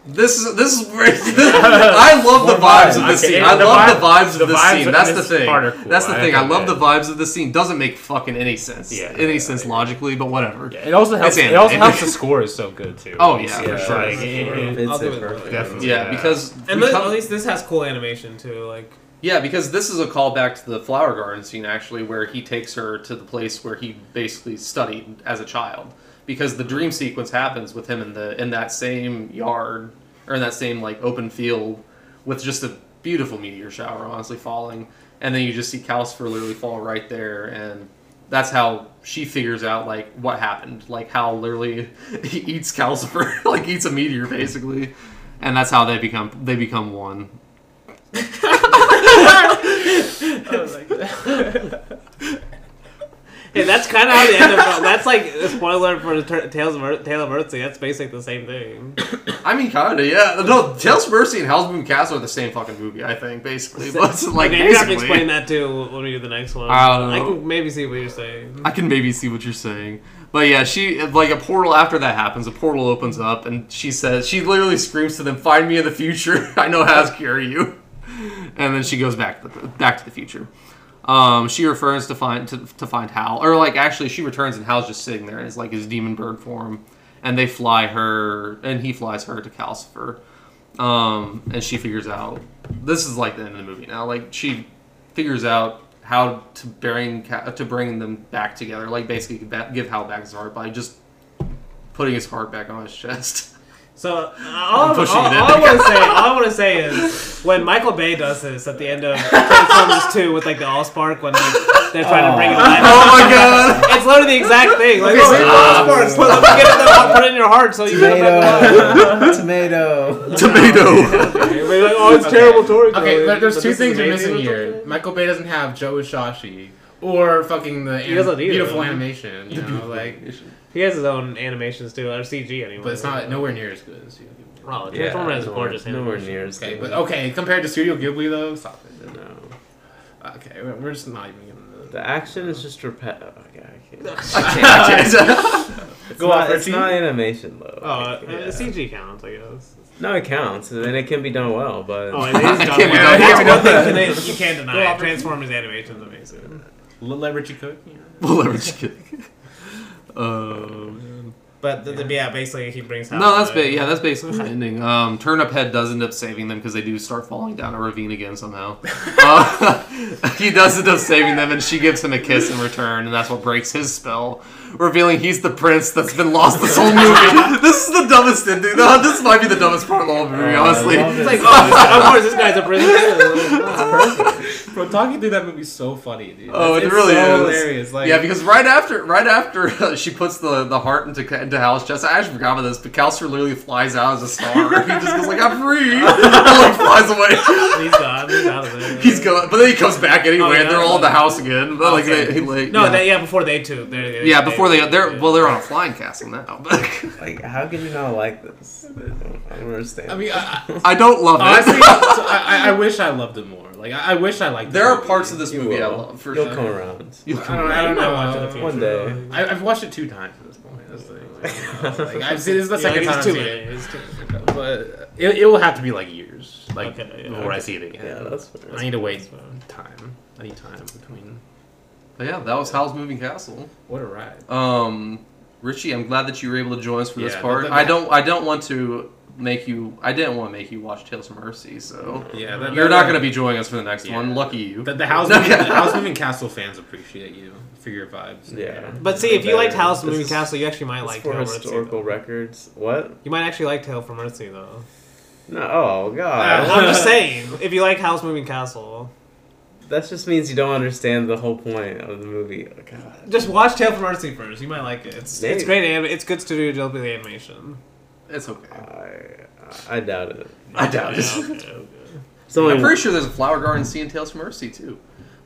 This is this is where (laughs) (laughs) I love the More vibes of vibes. this Okay, scene. yeah, I the love vibe- the vibes the of this vibes scene. That's the thing. cool. That's the I thing. I love that. the vibes of this scene. Doesn't make fucking any sense. Yeah, any yeah, sense yeah. logically, but whatever. Yeah, it also helps. It also helps (laughs) the score is so good too. Oh, You yeah, for it, sure. like, it- it- I'll give it it. Definitely. Yeah, Yeah. because and we come- at least this has cool animation too. Like, yeah, because this is a callback to the flower garden scene actually, where he takes her to the place where he basically studied as a child. Because the dream sequence happens with him in the in that same yard or in that same like open field with just a beautiful meteor shower honestly falling, and then you just see Calcifer literally fall right there, and that's how she figures out like what happened, like how literally (laughs) he eats Calcifer, (laughs) like eats a meteor basically, and that's how they become they become one. (laughs) Hey, that's kind of how the end of that's like a spoiler for the Tales of Tale of Earthsea. That's basically the same thing. (coughs) I mean, kinda, yeah. No, Tales of Earthsea and Howl's Moving Castle are the same fucking movie, I think, basically. But it's like, okay, you have to explain that too when we do the next one. I don't I know. can maybe see what you're saying. I can maybe see what you're saying. But yeah, she like a portal after that happens. A portal opens up, and she says she literally screams to them, "Find me in the future. (laughs) I know how to cure you." And then she goes back to the, back to the future. Um, she refers to find to, to find Howl, or like actually she returns and Howl's just sitting there in his like his demon bird form, and they fly her, and he flies her to Calcifer. Um, and she figures out this is like the end of the movie now. Like she figures out how to bring to bring them back together. Like basically give Howl back his heart by just putting his heart back on his chest. (laughs) So uh, all, all, pushing all, it in. all I want to say, all I want to say is when Michael Bay does this at the end of Transformers Two with like the Allspark when like, they're trying to bring it back. oh my god! It's literally the exact thing. Like, Okay, oh, Allspark, put, let get it, put it in your heart so you get. (laughs) Tomato. Tomato. (laughs) Tomato. Like, oh, it's terrible storytelling. Okay, but there's two things you're missing here. something. Michael Bay doesn't have Joe Hisaishi or fucking the He doesn't anim- either. beautiful animation. You know, like, He has his own animations too, or CG anyway. but it's not nowhere near as good as Studio Ghibli. Oh, Yeah, Transformers has nowhere- gorgeous Nowhere animation. near as Okay, good. but okay, compared to Studio Ghibli though, stop it. No. Okay, we're- we're just not even gonna. The action is just repetitive. Okay, (laughs) I can't. I can't. I (laughs) can't. It's, Go not, off, it's Richie. not animation though. Oh, Like, uh, yeah. CG counts, I guess. No, it counts, and it can be done well. But Oh, it is (laughs) done. Can't be well. done. That's one done. thing today you can't deny. Go it. Transformers animation is amazing. Let, let Richie cook. You know? We'll never kidding. Um, But the, the, yeah, basically he brings. no, that's ba- yeah, that's basically the ending. Um, Turnip Head does end up saving them because they do start falling down a ravine again somehow. (laughs) uh, (laughs) he does end up saving them, and she gives him a kiss in return, and that's what breaks his spell, revealing he's the prince that's been lost this whole movie. (laughs) this is the dumbest ending. No, this might be the dumbest part of the whole movie, Oh, honestly. love It's like, oh, this, of course, this guy's a prison. Bro, talking through that movie's so funny, dude. Oh, It's- it it's really so is. hilarious. Like, yeah, because right after, right after (laughs) she puts the, the heart into into Howl's chest, I actually forgot about this, but Calcifer literally flies out as a star. (laughs) he just goes like, "I'm free," (laughs) and like flies away. He's gone. He's out of there. He's going, but then he comes back anyway, Oh, yeah? and they're all in the house again. But like, they, he, like, No, yeah. they, yeah, before they too. They're, yeah, before they they're yeah. well, they're on a flying castle now. Like, how can you not like this? I don't, understand. I mean, I, I, I don't love honestly, it. so I, I- I wish I loved it more. Like, I, I wish I liked. There this are parts of this You movie I will. love for You'll sure. come around. You'll I come don't, I around. don't might know. watch it in the future. One day. I, I've watched it two times at this point. That's the thing. Like, you know, like, I've seen this is the Yeah, second time I've too seen many. it, It's too- but it, it will have to be like years, like Okay, yeah, before I okay. see it again. Yeah, that's fair. I need to wait time. I need time between. But yeah, that was Howl's Moving Castle. What a ride! Um, Richie, I'm glad that you were able to join us for this Yeah, part. that- that- I don't, I don't want to make you. I didn't want to make you watch Tales from Earthsea, so Yeah, that, you're that- not going to be joining us for the next Yeah. one. Lucky you. The, the house, Okay. moving, the (laughs) Howl's Moving Castle fans appreciate you for your vibes. Yeah. But see, if you liked Howl's This Moving is- Castle, you actually might It's like for Tale from Earthsea, historical though. records. What? You might actually like Tale from Earthsea though. No. Oh God. I'm just (laughs) saying, if you like Howl's Moving Castle, that just means you don't understand the whole point of the movie. Oh, God. just watch Tale from Earthsea first. You might like it. It's, it's great. Anim- it's good Studio Ghibli animation. It's okay. I I doubt it. I doubt it. Yeah, okay, okay. I'm pretty sure there's a flower garden scene in Tales from Earthsea too.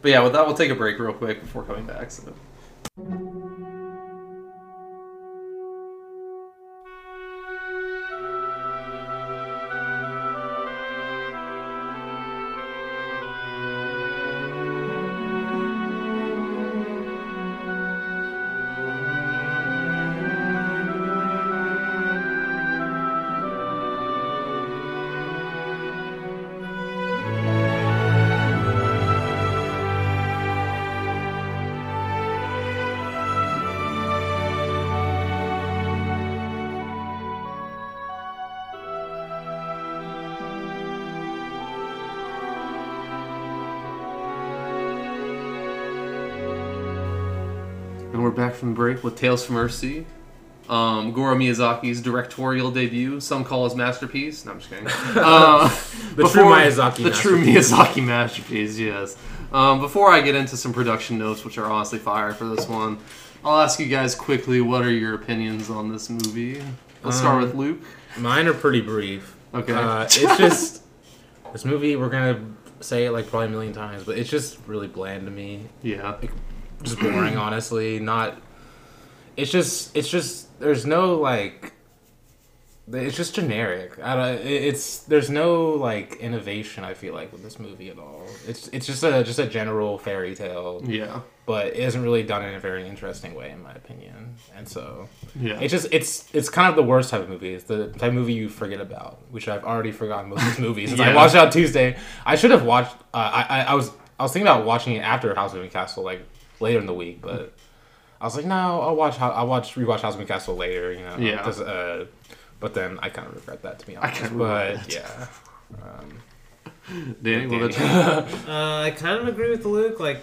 But yeah, with that, we'll take a break real quick before coming back. So. Back from break with Tales from Earthsea. Um, Goro Miyazaki's directorial debut. Some call his masterpiece. No, I'm just kidding. (laughs) Uh, The true Miyazaki The true masterpiece. Miyazaki masterpiece, yes. Um, before I get into some production notes, which are honestly fire for this one, I'll ask you guys quickly what are your opinions on this movie? Let's start Um, with Luke. Mine are pretty brief. Okay. Uh, it's (laughs) just this movie. We're gonna say it like probably a million times, but it's just really bland to me. yeah. Just boring. honestly, not. It's just it's just there's no like. It's just generic. I don't, it's there's no like innovation. I feel like with this movie at all. It's it's just a just a general fairy tale, Yeah. but it isn't really done in a very interesting way, in my opinion. And so Yeah. it's just it's it's kind of the worst type of movie. It's the type of movie you forget about, which I've already forgotten most of this movie since I watched it on Tuesday. I should have watched. Uh, I, I I was I was thinking about watching it after House of Moving Castle, like later in the week, but I was like, no, I'll watch. I'll watch rewatch House of Moving Castle later. You know, Yeah. 'cause, uh, but then I kind of regret that to be honest. kinda but regret it. yeah, Danny, Danny. you? (laughs) Uh, I kind of agree with Luke. Like,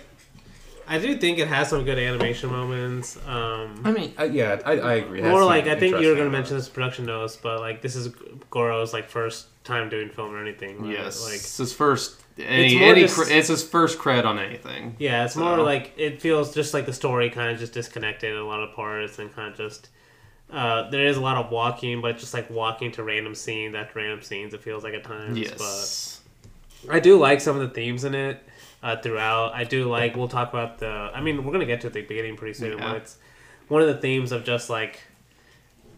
I do think it has some good animation moments. Um, I mean, uh, yeah, I, I agree. That's More like I think you were going to mention this production notes, but like this is Goro's like first time doing film or anything. right? Yes. Like it's his first. Any, more any just- cre- it's his first cred on anything. yeah, it's more like it feels just like the story kind of just disconnected in a lot of parts and kind of just. Uh, there is a lot of walking, but just like walking to random scenes after random scenes, it feels like at times. Yes. But I do like some of the themes in it uh, throughout. I do like. We'll talk about the. I mean, we're gonna get to the beginning pretty soon. Yeah. But it's one of the themes of just like.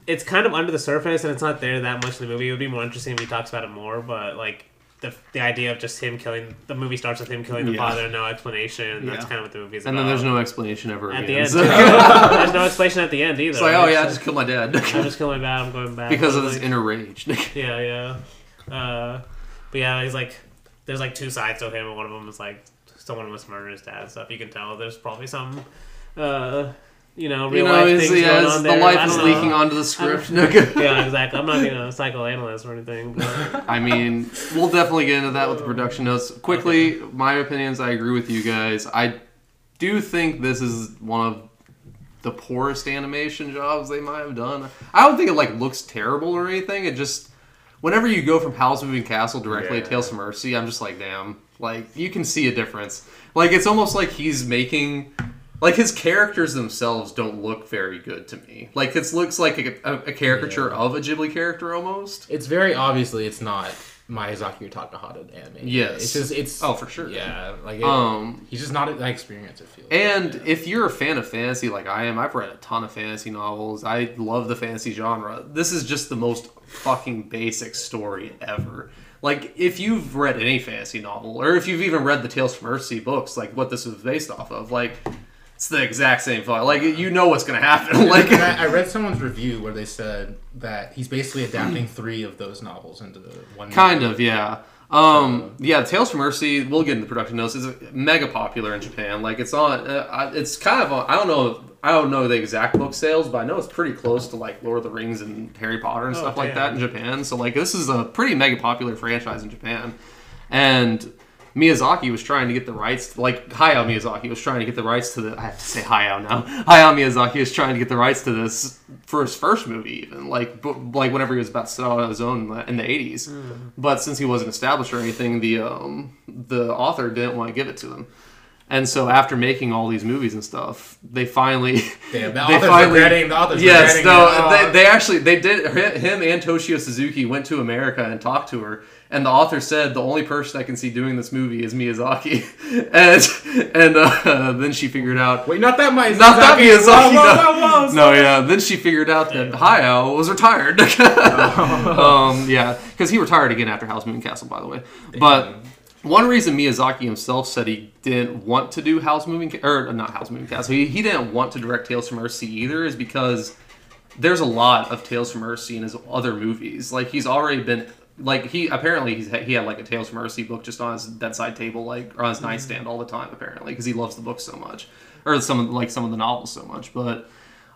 It's kind of under the surface, and it's not there that much in the movie. It would be more interesting if he talks about it more, but like the, the idea of just him killing the movie starts with him killing the Yeah. father, no explanation. That's Yeah. kind of what the movie's And about. And then there's no explanation ever at again. the end. So- (laughs) there's no (laughs) explanation at the end either. it's like, oh yeah, I just killed my dad (laughs) I just killed my dad. I'm going back because of Like, this inner rage. yeah, yeah. Uh, but yeah, he's like, there's like two sides to him, and one of them is like someone must murder his dad and stuff. You can tell there's probably some, uh, you know, you real know, life things yeah, going it's- on the life is know. leaking onto the script. (laughs) No good. yeah, exactly. I'm not being a psychoanalyst or anything. But (laughs) I mean, we'll definitely get into that with the production notes. Quickly, my opinions, I agree with you guys. I do think this is one of the poorest animation jobs they might have done. I don't think it like looks terrible or anything. It just whenever you go from Howl's Moving Castle directly to Tales from Earthsea, I'm just like, damn. Like you can see a difference. Like it's almost like he's making like his characters themselves don't look very good to me. Like it looks like a, a, a caricature Yeah. of a Ghibli character almost. It's very obviously it's not Miyazaki or Takahata anime. Yes. it's just it's Oh, for sure. Yeah, like it, Um, he's just not that experience. It feels. And Yeah. if you're a fan of fantasy like I am, I've read a ton of fantasy novels. I love the fantasy genre. This is just the most fucking basic story ever. Like, if you've read any fantasy novel, or if you've even read the Tales from Earthsea books, like what this is based off of, like, it's the exact same fuck. Like, you know what's gonna happen. (laughs) like, I, I read someone's review where they said that he's basically adapting three of those novels into the one. Kind movie. of, yeah. Um, yeah, Tales from Earthsea. We'll get into production notes. Is mega popular in Japan. Like it's on. Uh, it's kind of. On, I don't know. I don't know the exact book sales, but I know it's pretty close to like Lord of the Rings and Harry Potter and Oh, stuff like that in Japan. So like this is a pretty mega popular franchise in Japan, and Miyazaki was trying to get the rights. Like Hayao Miyazaki was trying to get the rights to the. I have to say Hayao now. Hayao Miyazaki was trying to get the rights to this for his first movie, even like bu- like whenever he was about to start on his own in the- in the 80s. But since he wasn't established or anything, the um, the author didn't want to give it to him. And so after making all these movies and stuff, they finally (laughs) Damn, the they author's finally- regretting. The author's yes, no, it. Oh. they, they actually they did. Him and Toshio Suzuki went to America and talked to her, and the author said the only person I can see doing this movie is Miyazaki, (laughs) and and uh, (laughs) then she figured out Wait, not that Miyazaki. not that Miyazaki. Whoa, no. whoa, whoa, whoa, no, yeah. Then she figured out that Hayao was retired. (laughs) um, yeah, because he retired again after Howl's Moving Castle, by the way. But one reason Miyazaki himself said he didn't want to do Howl's Moving or not Howl's Moving Castle, he, he didn't want to direct Tales from Earthsea either, is because there's a lot of Tales from Earthsea in his other movies. Like he's already been like he apparently he's he had like a Tales from Earthsea book just on his bedside table, like or on his nightstand all the time, apparently because he loves the book so much, or some of like some of the novels so much, but.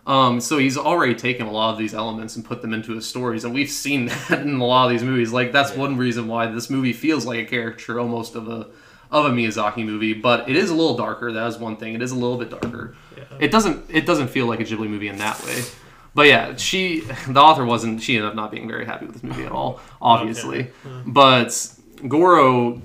Um, so he's already taken a lot of these elements and put them into his stories, and we've seen (laughs) that in a lot of these movies. Like that's one reason why this movie feels like a caricature almost of a of a Miyazaki movie, but it is a little darker. That is one thing. It is a little bit darker. It doesn't it doesn't feel like a Ghibli movie in that way. But yeah, she (laughs) the author wasn't she ended up not being very happy with this movie at all, (laughs) obviously. But Goro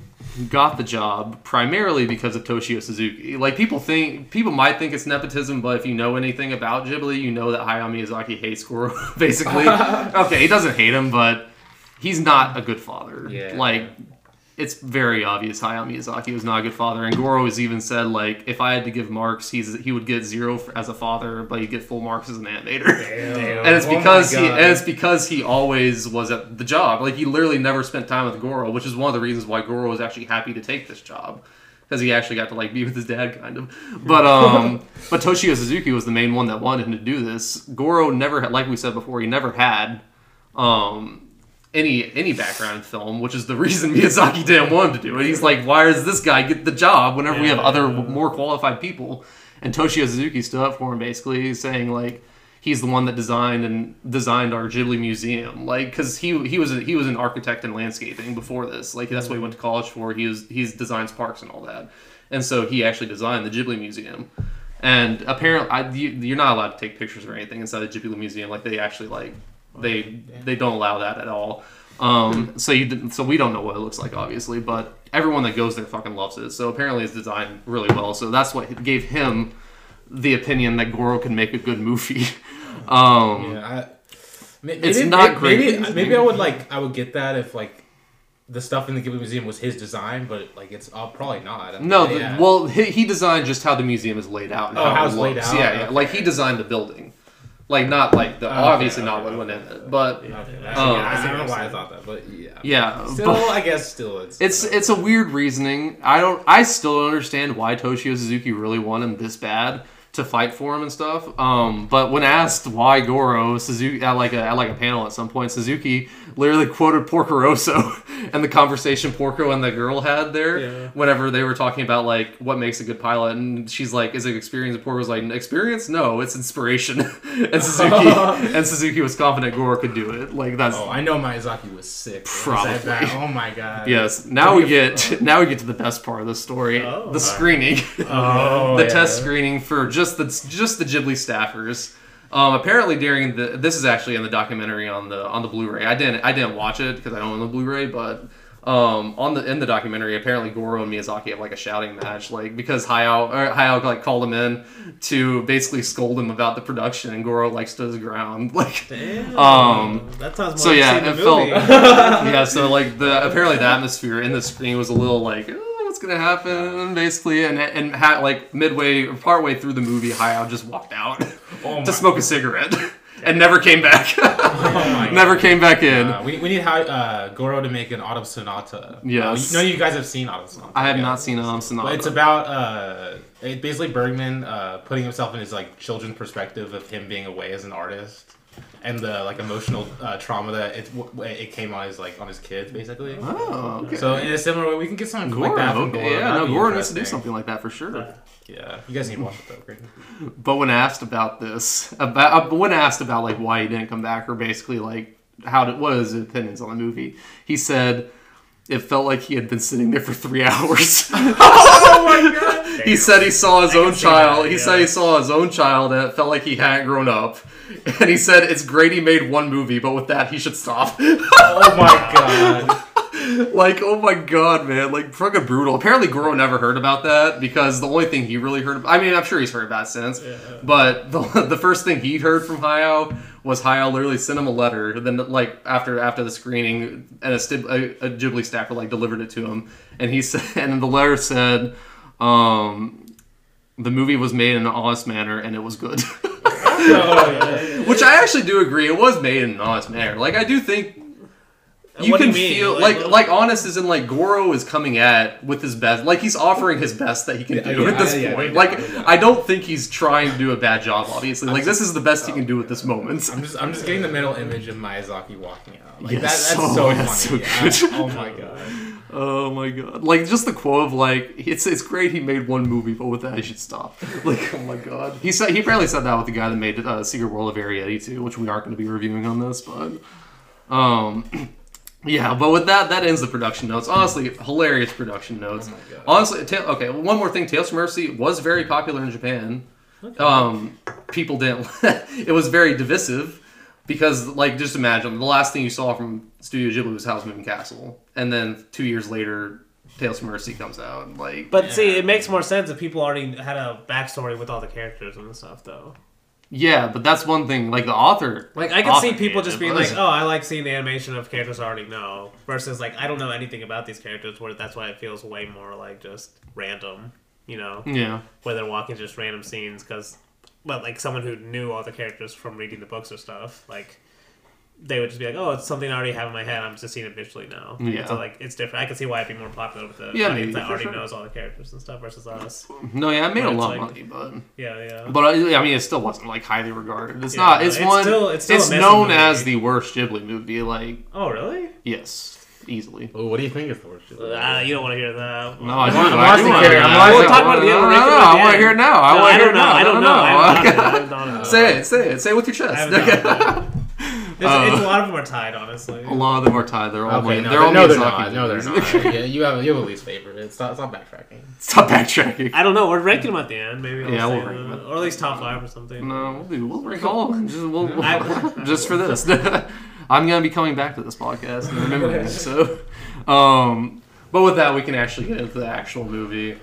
got the job primarily because of Toshio Suzuki. Like people think people might think it's nepotism, but if you know anything about Ghibli, you know that Hayao Miyazaki hates Goro (laughs) basically. okay, he doesn't hate him, but he's not a good father. Yeah. Like it's very obvious Hayao Miyazaki was not a good father, and Goro has even said like if I had to give marks, he's he would get zero for, as a father, but he'd get full marks as an animator. Damn. and it's Oh because he and it's because he always was at the job. Like he literally never spent time with Goro, which is one of the reasons why Goro was actually happy to take this job. Because he actually got to like be with his dad, kind of. But um, (laughs) but Toshio Suzuki was the main one that wanted him to do this. Goro never had, like we said before, he never had um any any background in film, which is the (laughs) reason Miyazaki didn't want him to do it. He's like, why does this guy get the job whenever we have Yeah. other more qualified people? And Toshio Suzuki stood up for him, basically saying like he's the one that designed and designed our Ghibli museum, like because he he was a, he was an architect in landscaping before this, like that's what he mm-hmm. went to college for. He was he's designs parks and all that, and so he actually designed the Ghibli museum. And apparently, I, you, you're not allowed to take pictures or anything inside the Ghibli museum. Like they actually like they they don't allow that at all. Um, so you so we don't know what it looks like, obviously, but everyone that goes there fucking loves it. So apparently, it's designed really well. So that's what gave him the opinion that Goro can make a good movie. (laughs) Um, Yeah, I, may- It's not may- great. Maybe, maybe I would like I would get that if like the stuff in the Ghibli Museum was his design, but like it's uh, probably not. No, the- Yeah. well, he, he designed just how the museum is laid out. And Oh, how, how it it's laid out? Yeah, yeah. Like he designed the building, like not like the Okay, obviously okay, not what okay. went in it, but Okay, Um, yeah, I don't know why I thought that, but yeah. yeah. Still, but- I guess still it's It's it's a weird reasoning. I don't. I still don't understand why Toshio Suzuki really wanted him this bad to fight for him and stuff. Um, but when asked why Goro, Suzuki at like a at like a panel at some point, Suzuki literally quoted Porco Rosso (laughs) and the conversation Porco and the girl had there. Yeah. Whenever they were talking about like what makes a good pilot, and she's like, "Is it experience?" And Porco's like, "Experience? No, it's inspiration." (laughs) and Suzuki (laughs) and Suzuki was confident Goro could do it. Like that's Oh, I know Miyazaki was sick. when he said Probably. that. Oh my god. Yes. Now we get now we get to the best part of the story, Oh. the screening, Oh, the yeah. test screening for just the just the Ghibli staffers. Um, apparently, during the this is actually in the documentary on the on the Blu-ray. I didn't I didn't watch it because I don't own the Blu-ray, but um, on the in the documentary, apparently Goro and Miyazaki have like a shouting match, like because Hayao or Hayao like called him in to basically scold him about the production, and Goro like stood his ground, (laughs) like Damn. Um, that sounds more so like yeah, it felt movie. (laughs) yeah. So like the apparently the atmosphere in the screen was a little like oh, what's gonna happen basically, and and ha- like midway or partway through the movie, Hayao just walked out (laughs) Oh to smoke a cigarette (laughs) and never came back. (laughs) Oh (laughs) never came back in. Uh, we, we need how, uh, Goro to make an Autumn Sonata. Yes. Uh, none of you guys have seen Autumn Sonata. I have yeah. not seen um Sonata. But it's about uh, it basically Bergman uh, putting himself in his like children's perspective of him being away as an artist, and the like emotional uh, trauma that it it came on his like on his kids basically. oh okay. So in a similar way, we can get something Goro, like that from okay, Goro. yeah, That'd no, Goro needs to do something like that for sure. Yeah, you guys need to watch it though. Great. (laughs) But when asked about this, about uh, when asked about like why he didn't come back, or basically like how did what is his opinions on the movie, he said it felt like he had been sitting there for three (laughs) hours. (laughs) Oh my god! Damn. He said he saw his own child. that, he yeah. said he saw his own child, and it felt like he hadn't grown up. And he said it's great he made one movie, but with that he should stop. Oh my god. Like, oh my god, man, like fucking brutal. Apparently, Goro never heard about that because the only thing he really heard. about, I mean, I'm sure he's heard about it since, but the, (laughs) the first thing he heard from Hayao was Hayao literally sent him a letter. Then, like after after the screening, and a, stib- a, a Ghibli staffer like delivered it to him, and he (laughs) said, and the letter said, um, the movie was made in an honest manner and it was good. (laughs) Oh, yeah. Which I actually do agree. It was made in an honest manner. Like I do think you What do can you mean? feel Like, like like honest is in like Goro is coming at with his best like he's offering his best that he can Yeah, do yeah, at this yeah, yeah, point. yeah, like yeah. I don't think he's trying to do a bad job. Obviously, like this is the best he can do at this moment. I'm just I'm just getting the mental image of Miyazaki walking out. Like Yes, that, that's so- so that's funny. so I- (laughs) oh my god. Oh my god! Like just the quote of like it's it's great he made one movie, but with that he should stop. (laughs) Like oh my god, he said he apparently said that with the guy that made uh, Secret World of Arrietty too, which we aren't going to be reviewing on this, but um. (clears throat) Yeah, but with that, that ends the production notes. Honestly, hilarious production notes. Oh my God. Honestly, ta- okay. One more thing: Tales from Earthsea was very popular in Japan. Um, people didn't. (laughs) it was very divisive because, like, just imagine the last thing you saw from Studio Ghibli was Howl's Moving Castle, and then two years later, Tales from Earthsea comes out. Like, But see, it makes more sense if people already had a backstory with all the characters and stuff, though. Yeah, but that's one thing. Like the author, Like I can see people just being like, "Oh, I like seeing the animation of characters I already know," versus like I don't know anything about these characters. Where that's why it feels way more like just random, you know, yeah, where they're walking just random scenes. Because, but like someone who knew all the characters from reading the books or stuff, like they would just be like, "Oh, it's something I already have in my head. I'm just seeing it visually now." Yeah. So like it's different. I can see why it'd be more popular with the Yeah, audience that already sure. knows all the characters and stuff versus us. no, yeah, it made But a it's lot like- of money, but Yeah, yeah. but I, I mean, it still wasn't like highly regarded. It's Yeah, not. It's, it's one. still- it's still a messy known movie. as the worst Ghibli movie. Like oh, really? yes, easily. Well, what do you think is the worst? Uh, you don't want to hear that. No, I do. I'm I do wanna hear I'm that. honestly- We'll talk about it at the end. No, We'll no, no, I want to hear it now. I No, want to hear it now. I don't know. no, I no. haven't done it. I haven't done it. (laughs) Say it. Say it. Say it with your chest. (laughs) haven't done it. It's, Uh, it's a lot of them are tied, honestly. A lot of them are tied. They're all. Okay, no, they're all no, they're not. No, they're not. (laughs) yeah, you have you have a least favorite. Stop, stop backtracking. Stop backtracking. I don't know. We're ranking them at the end, maybe. I'll Yeah, we'll rank them. or at least top five or something. No, we'll. We'll rank all. Just, we'll, (laughs) we'll- I- just for this. (laughs) I'm gonna be coming back to this podcast and remembering. So, um, but with that, we can actually get into the actual movie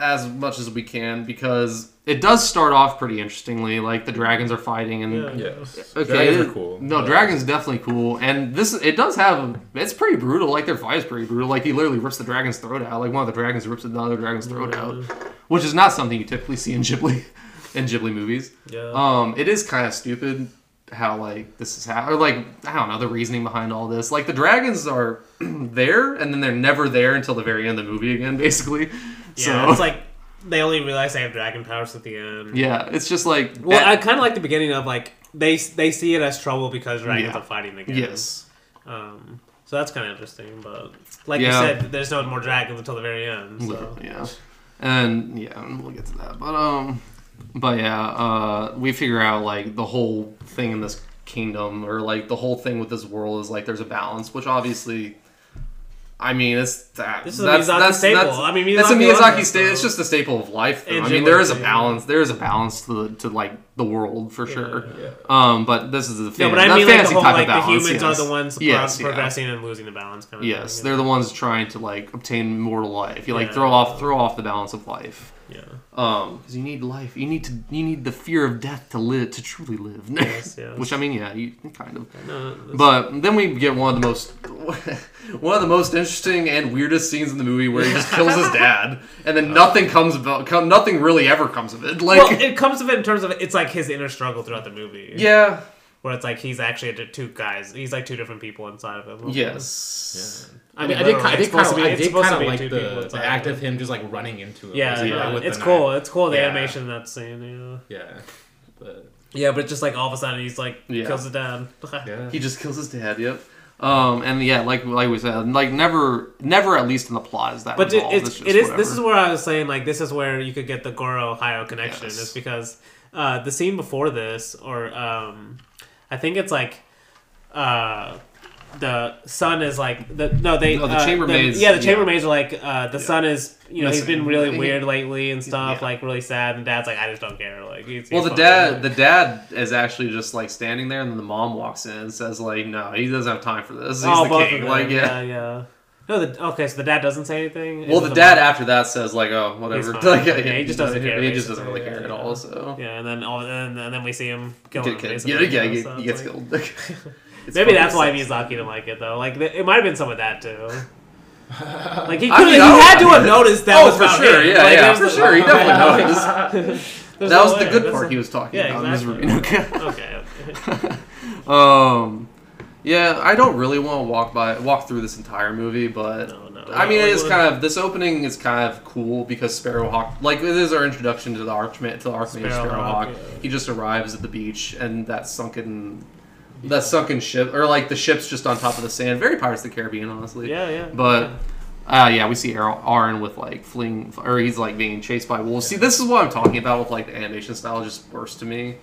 as much as we can because it does start off pretty interestingly. Like the dragons are fighting and. Yeah. Yes. Okay, Dragons it- are cool. No, but- dragons definitely cool, and this it does have it's pretty brutal. Like their fight is pretty brutal. Like he literally rips the dragon's throat out. Like one of the dragons rips the other dragon's throat out, which is not something you typically see in Ghibli (laughs) in Ghibli movies. Yeah. Um, it is kind of stupid how like this is how or like I don't know the reasoning behind all this. Like the dragons are (clears throat) there, and then they're never there until the very end of the movie again, basically. yeah. so It's like they only realize they have dragon powers at the end. yeah, it's just like Well, that- I kind of like the beginning of like they they see it as trouble because dragons Yeah. are fighting again. yes. Um. So that's kind of interesting, but like Yeah. you said, there's no more dragons until the very end. So. Yeah. And yeah, we'll get to that. But um but yeah, uh we figure out like the whole thing in this kingdom or like the whole thing with this world is like there's a balance, which obviously I mean, it's that. This is a that's, Miyazaki that's, staple. That's, I mean, that's a Miyazaki staple. It's just a staple of life. I mean, there is a balance. There is a balance to the to like the world for sure. Yeah. Um, but this is the fan- but I mean like the whole type like of balance. the humans yes. are the ones Yes, yeah. progressing and losing the balance kind of Yes, thing. they're the ones trying to like obtain mortal life. You like Yeah. throw off throw off the balance of life. Yeah. Um, because you need life. You need to. You need the fear of death to live to truly live. Yes, (laughs) yes. Which I mean, yeah, you kind of. No, But then we get one of the most, (laughs) one of the most interesting and weirdest scenes in the movie where he just kills his dad, (laughs) and then nothing comes about. Nothing really ever comes of it. Like, well, it comes of it in terms of it's like his inner struggle throughout the movie. yeah, Where it's like he's actually a- two guys. He's like two different people inside of him. yes, I mean, I did, I It's did kind supposed of, to be- I it's did supposed kind to of be like the, the act of of him just like running into it. Yeah, yeah. with the it's knife. cool. It's cool. The Yeah. animation in that scene. Yeah. Yeah, but Yeah, but just like all of a sudden he's like Yeah. kills his (laughs) dad. yeah. He just kills his dad. Yep. Um, and yeah, like like we said, like never, never at least in the plot is that. But involved. it's, just it is. This is where I was saying like this is where you could get the Goro Hayao connection Yes. is because uh, the scene before this, or um, I think it's like uh, the son is like the no they No, the uh, chambermaids- yeah the yeah. chambermaids are like uh, the son is you know he's been really He- weird lately and stuff Yeah. like really sad and dad's like I just don't care like he's, Well, he's the fine. dad, the dad is actually just like standing there, and then the mom walks in and says, like, no, he doesn't have time for this. He's oh the king. them Like, yeah. yeah yeah no the, okay so the dad doesn't say anything Well, Is the dad mom? after that says, like, oh, whatever. Like, (laughs) Yeah, he just doesn't care, He just doesn't really care Yeah, at yeah. all. So. yeah and then all and, and then we see him kill him. Yeah, yeah, he, so he gets like- killed. (laughs) (laughs) Maybe that's why. Miyazaki didn't like it though. Like it might have been some of that too. Like he, I could mean, he I had to have noticed that Oh, was for sure. him. Yeah, Like, yeah, for the- sure. He definitely noticed. That was the good part he was talking about in this exactly. movie. okay. okay. Um, yeah, I don't really want to walk by walk through this entire movie, but No, no. I mean, it is Well, kind of this opening is kind of cool because Sparrowhawk, like it is our introduction to the Archman to the Archmage Sparrowhawk, Sparrowhawk. yeah. He just arrives at the beach and that sunken, that sunken ship, or like the ship's just on top of the sand. Very Pirates of the Caribbean, honestly. Yeah, yeah. But uh, yeah, we see Arren with like fleeing, or he's like being chased by wolves. See, this is what I'm talking about with like the animation style, just worse to me.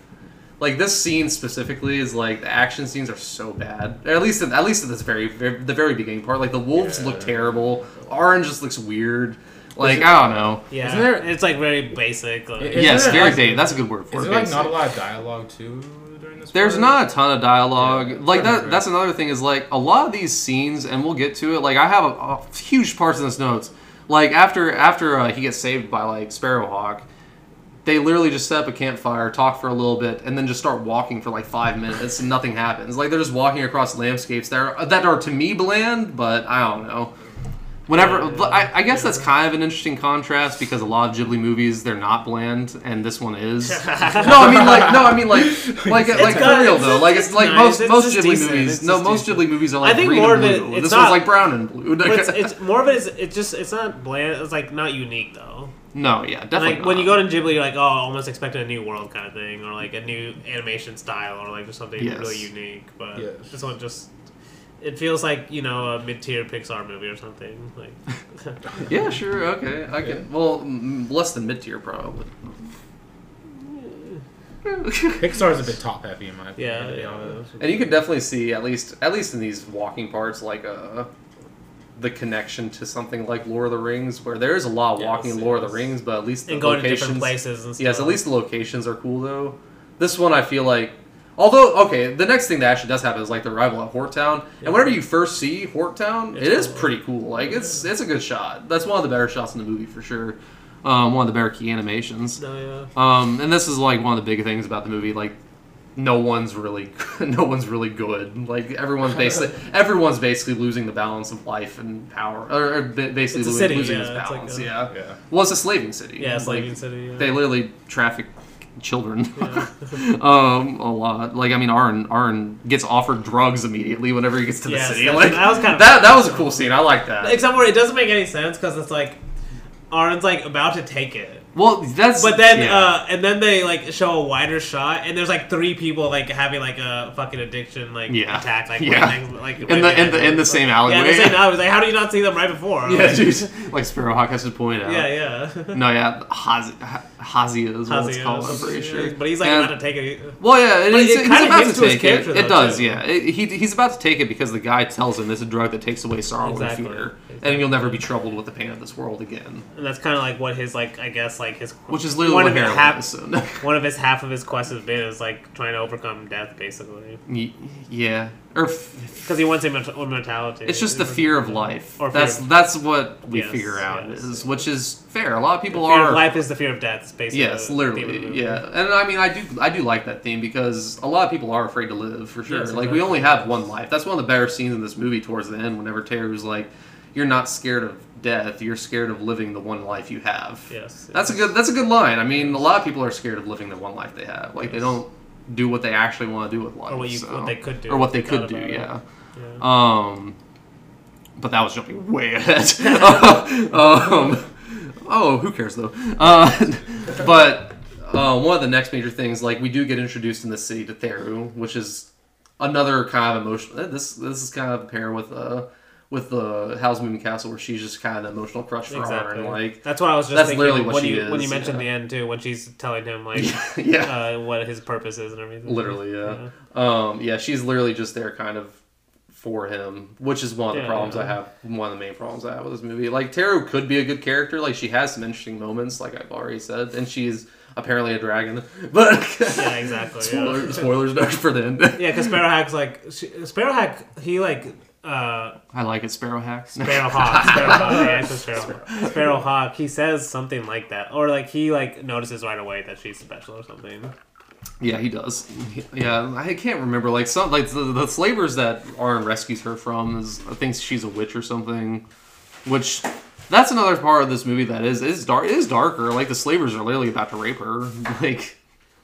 Like this scene specifically is like the action scenes are so bad. Or at least at least at this very, very the very beginning part. Like the wolves look terrible. Orange just looks weird. Like I don't know. yeah. Isn't there- It's like very basic. Like, Isn't yes, there, very like- basic. That's a good word for Is it. like not a lot of dialogue too during this? There's part? not a ton of dialogue. Yeah. like that. That's another thing. Is like a lot of these scenes, and we'll get to it. Like I have a, a huge parts in this notes. Like after after uh, he gets saved by like Sparrowhawk, they literally just set up a campfire, talk for a little bit, and then just start walking for like five minutes, and nothing happens. Like they're just walking across landscapes that are that are to me bland, but I don't know. Whenever Yeah, I, I guess yeah. that's kind of an interesting contrast because a lot of Ghibli movies they're not bland, and this one is. (laughs) no, I mean like no, I mean like like like for real though. Like it's it's like nice. most It's most Ghibli decent. movies. It's No, most decent. Ghibli movies are like I think green more of it- it's This not- one's like brown and blue. (laughs) It's, it's more of it is it just it's not bland. It's like not unique though. No, yeah, definitely. Like when you go to Ghibli, you're like, oh, almost expecting a new world kind of thing, or like a new animation style, or like just something Yes. really unique. But Yes. this one just it feels like you know a mid-tier Pixar movie or something. Like (laughs) Yeah, sure, okay. I can. Well, mm, less than mid tier probably. (laughs) Pixar's a bit top heavy in my opinion. yeah, yeah. And you can definitely see at least at least in these walking parts like uh the connection to something like Lord of the Rings, where there is a lot of walking in Yes, Lord of the Rings, but at least the and going to locations. different places and stuff. Yes, at least the locations are cool though. This one I feel like Although, okay, the next thing that actually does happen is like the arrival at Hort Town, Yeah. and whenever you first see Hort Town, It's it is cool. pretty cool. Like it's it's a good shot. That's one of the better shots in the movie for sure. Um, one of the better key animations. No, yeah. Um, and this is like one of the big things about the movie. Like, no one's really, (laughs) no one's really good. Like everyone's basically, everyone's basically losing the balance of life and power, or, or basically It's a lo- city, losing yeah, its it's like balance. a- yeah. Yeah. Well, it's a slaving city. Yeah, Like, Slaving City. Yeah. They literally traffic children. Yeah. (laughs) (laughs) um, a lot. Like I mean, Arn Arn gets offered drugs immediately whenever he gets to the Yes, city. Like that was kind of- that. That was a cool scene. I like that. Except where it doesn't make any sense because it's like Arn's like about to take it. Well, that's. But then, yeah. uh, and then they like show a wider shot, and there's like three people like having like a fucking addiction like Yeah. attack, like Yeah. next, like in right the in the in the same Yeah, alleyway. in the same. I was like, how do you not see them right before? Yeah, Like, dude. Like Sparrowhawk has to point out. Yeah, yeah. No, yeah, Hazi, Ha- is what it's called. I'm pretty yeah. sure. But he's like And- about to take it. Well, yeah, But he's, it he's about to take it. It does, too. yeah. It, he, he's about to take it because the guy tells him it's a drug that takes away sorrow Exactly. and fear. And you'll never be troubled with the pain of this world again. And that's kind of like what his like I guess like his Which is literally one what of his half is. so- one of his half of his quest has been is like trying to overcome death basically yeah, or f- because he wants immort- immortality. it's just the fear of life. Or that's of- that's what we Yes, figure out yes, is, which is fair. A lot of people fear are of life is the fear of death. Basically Yes, the the literally, yeah. And I mean, I do, I do like that theme because a lot of people are afraid to live for sure. Yes, like we only have one life. That's one of the better scenes in this movie towards the end. Whenever Therru's like, "You're not scared of death. You're scared of living the one life you have." Yes, That's a good. That's a good line. I mean, a lot of people are scared of living the one life they have. Like they don't do what they actually want to do with life, or what you so- what they could do or what they Thought could do. Yeah. Yeah. Um, but that was jumping way ahead. (laughs) um, oh, who cares though? Uh, (laughs) but uh, one of the next major things, like we do get introduced in the city to Therru, which is another kind of emotional. This this is kind of a pair with uh with the Howl's Moving Castle, where she's just kind of the emotional crush for Exactly. Arn. Like, that's what I was just that's thinking literally what when she you when is, you mentioned yeah. the end too when she's telling him like (laughs) yeah, uh, what his purpose is and everything. literally, yeah. Um, yeah, she's literally just there, kind of for him, which is one of the Yeah, problems yeah. I have. One of the main problems I have with this movie. Like Therru could be a good character. Like she has some interesting moments, like I've already said, and she's apparently a dragon. (laughs) But Yeah, exactly. (laughs) Spoiler, yeah. spoilers for the end. Yeah, because Sparrowhack's like she, Sparrowhack. He like uh, I like it, Sparrow. Sparrowhawk. Sparrowhawk. (laughs) yeah, it's a Sparrow, Sparrowhawk. He says something like that, or like he like notices right away that she's special or something. Yeah, he does. Yeah, I can't remember. Like some, like the, the slavers that Arn rescues her from is thinks she's a witch or something. Which that's another part of this movie that is is dark. Is darker. Like the slavers are literally about to rape her. (laughs) Like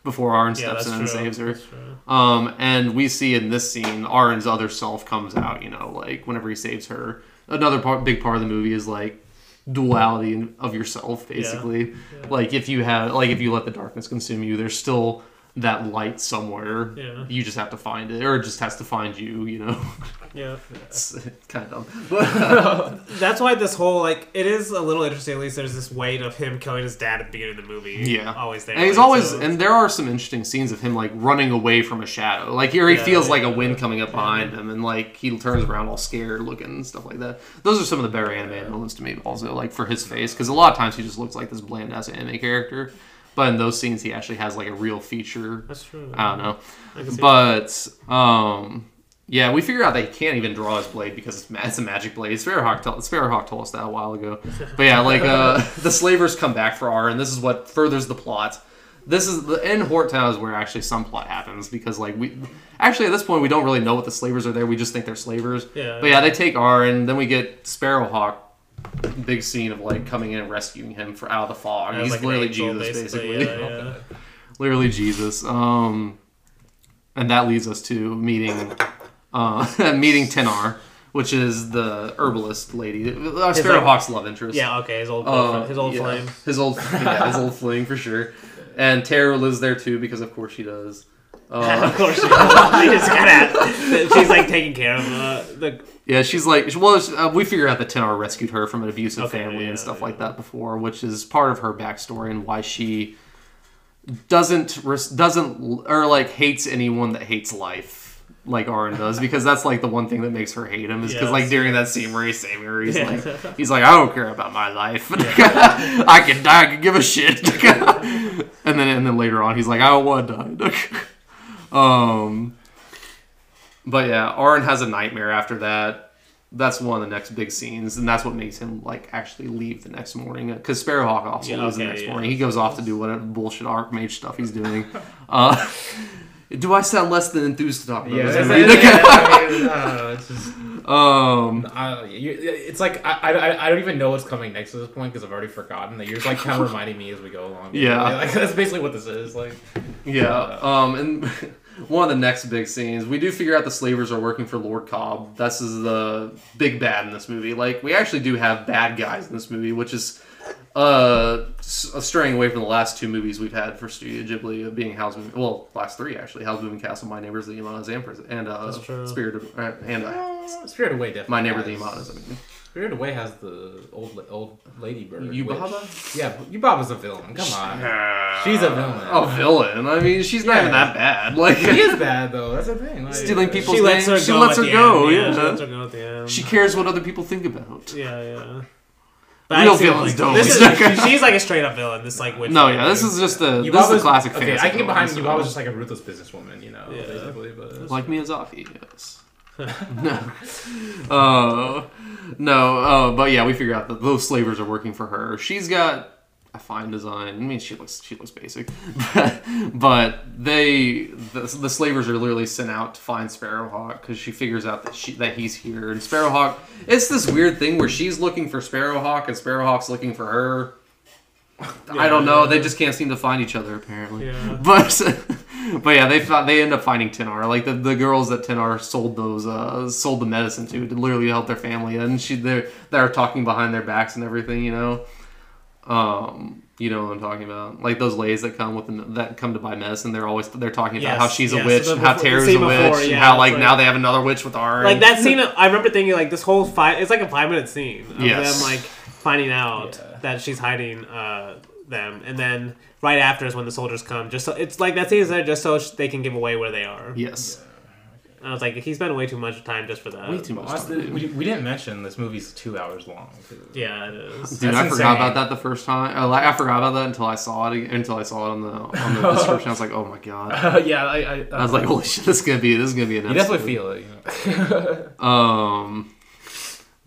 before Arn Yeah, steps in true. and saves her. Um, and we see in this scene, Arn's other self comes out. You know, like whenever he saves her. Another part, big part of the movie is like duality of yourself, basically. Yeah. Like if you have, like if you let the darkness consume you, there's still that light somewhere. Yeah. You just have to find it, or it just has to find you. You know, (laughs) Yeah. it's kind of dumb. But (laughs) That's why this whole like it is a little interesting. At least there's this weight of him killing his dad at the beginning of the movie. Yeah. always there. and he's always, so- and there are some interesting scenes of him like running away from a shadow. Like here, he Yeah, feels like a yeah. wind coming up behind him, and like he turns around all scared looking and stuff like that. Those are some of the better animated moments to me, also like for his face, because a lot of times he just looks like this bland ass anime character. But in those scenes, he actually has like a real feature. That's true. I don't know. I But um Yeah, we figure out that he can't even draw his blade because it's, ma- it's a magic blade. Sparrowhawk, told, Sparrowhawk told us that a while ago. (laughs) But yeah, like uh, (laughs) the slavers come back for R, and this is what furthers the plot. This is the in Hort Town is where actually some plot happens because like we actually at this point we don't really know what the slavers are there. We just think they're slavers. Yeah. But yeah, they take R, and then we get Sparrowhawk. Big scene of like coming in and rescuing him for out of the fog. He's like, literally angel, Jesus, basically. Yeah, yeah. (laughs) literally Jesus. Um, and that leads us to meeting, uh, (laughs) meeting Tenar, which is the herbalist lady, uh, Sparrowhawk's love interest. Yeah, okay, his old Uh, his old yeah. flame. his old, yeah, his old (laughs) fling for sure. And Tara lives there too because of course she does. Uh, (laughs) of course, she, she just kinda, she's like taking care of uh, the. yeah, she's like, well, she- uh, we figure out that Tenar rescued her from an abusive Okay, family yeah, and stuff yeah. like that before, which is part of her backstory and why she doesn't doesn't or like hates anyone that hates life like Arren (laughs) does because that's like the one thing that makes her hate him is because like during that scene where he's saving her he's Yeah. like (laughs) he's like I don't care about my life I can die I can give a shit and then and then later on he's like I don't want to die um but yeah Arren has a nightmare after that that's one of the next big scenes, and that's what makes him like actually leave the next morning. Because Sparrowhawk also Yeah, leaves the next yeah. morning. He goes off to do whatever bullshit Archmage stuff he's doing. (laughs) uh, do I sound less than enthused to talk about Yeah, this? it's, movie? I mean, I don't. It's just, (laughs) um, I, it's like I, I, I don't even know what's coming next at this point because I've already forgotten. That you're just like kind of (laughs) reminding me as we go along. Yeah. like, that's basically what this is. Like, yeah. Um, and one of the next big scenes, we do figure out the slavers are working for Lord Cob. This is the big bad in this movie. Like, we actually do have bad guys in this movie, which is uh straying away from the last two movies we've had for Studio Ghibli of being Howl's Moving well last three actually Howl's Moving Castle My Neighbors the Yamadas and uh Spirit of, uh, and uh, Spirit Away definitely. My Neighbor the Yamadas I mean Spirit Away has the old old lady bird. Yubaba? which- Yeah, Yubaba's a villain. Come on. She's a villain. oh villain I mean she's not even that bad (laughs) like she is bad though. That's the thing. Like, Stealing people's She lets her names. She go. lets her go, end. yeah. she lets her go at the end. she cares what other people think about Yeah, yeah. Real I see, villains like, don't. This is, (laughs) she's like a straight up villain. This like witch. no yeah this is just a this is a classic Okay, fantasy I can get behind villain, Yubaba's so- just like a ruthless businesswoman, you know, Yeah. basically. But like Miyazaki, yes. (laughs) no, uh, no, uh, but yeah, we figure out that those slavers are working for her. She's got a fine design. I mean, she looks she looks basic, but, (laughs) but they the, the slavers are literally sent out to find Sparrowhawk because she figures out that she that he's here. And Sparrowhawk, it's this weird thing where she's looking for Sparrowhawk and Sparrowhawk's looking for her. I don't know. They just can't seem to find each other apparently. Yeah. But (laughs) but yeah, they found, they end up finding Tenar. Like the, the girls that Tenar sold those uh sold the medicine to to literally help their family, and she they're they're talking behind their backs and everything. You know, um, you know what I'm talking about. Like those ladies that come with the, that come to buy medicine. They're always they're talking about Yes, how she's a yes, witch, the and how Tara's a witch, before, and how like it's now they have another witch with R. Like that (laughs) scene, I remember thinking like this whole five. It's like a five minute scene of Yes. them like finding out Yeah. that she's hiding uh, them, and then right after is when the soldiers come. Just so it's like that scene is there just so sh- they can give away where they are. Yes, And I was like, he spent way too much time just for that. way too much. Time, the- we, we didn't mention this movie's two hours long. too. Yeah, it is. Dude, I That's forgot insane. about that the first time. Uh, like, I forgot about that until I saw it. Until I saw it on the on the (laughs) description. I was like, oh my god. Uh, (laughs) yeah, I, I, I was like, holy shit, this is gonna be this is gonna be an you episode. definitely feel it. You know? Um,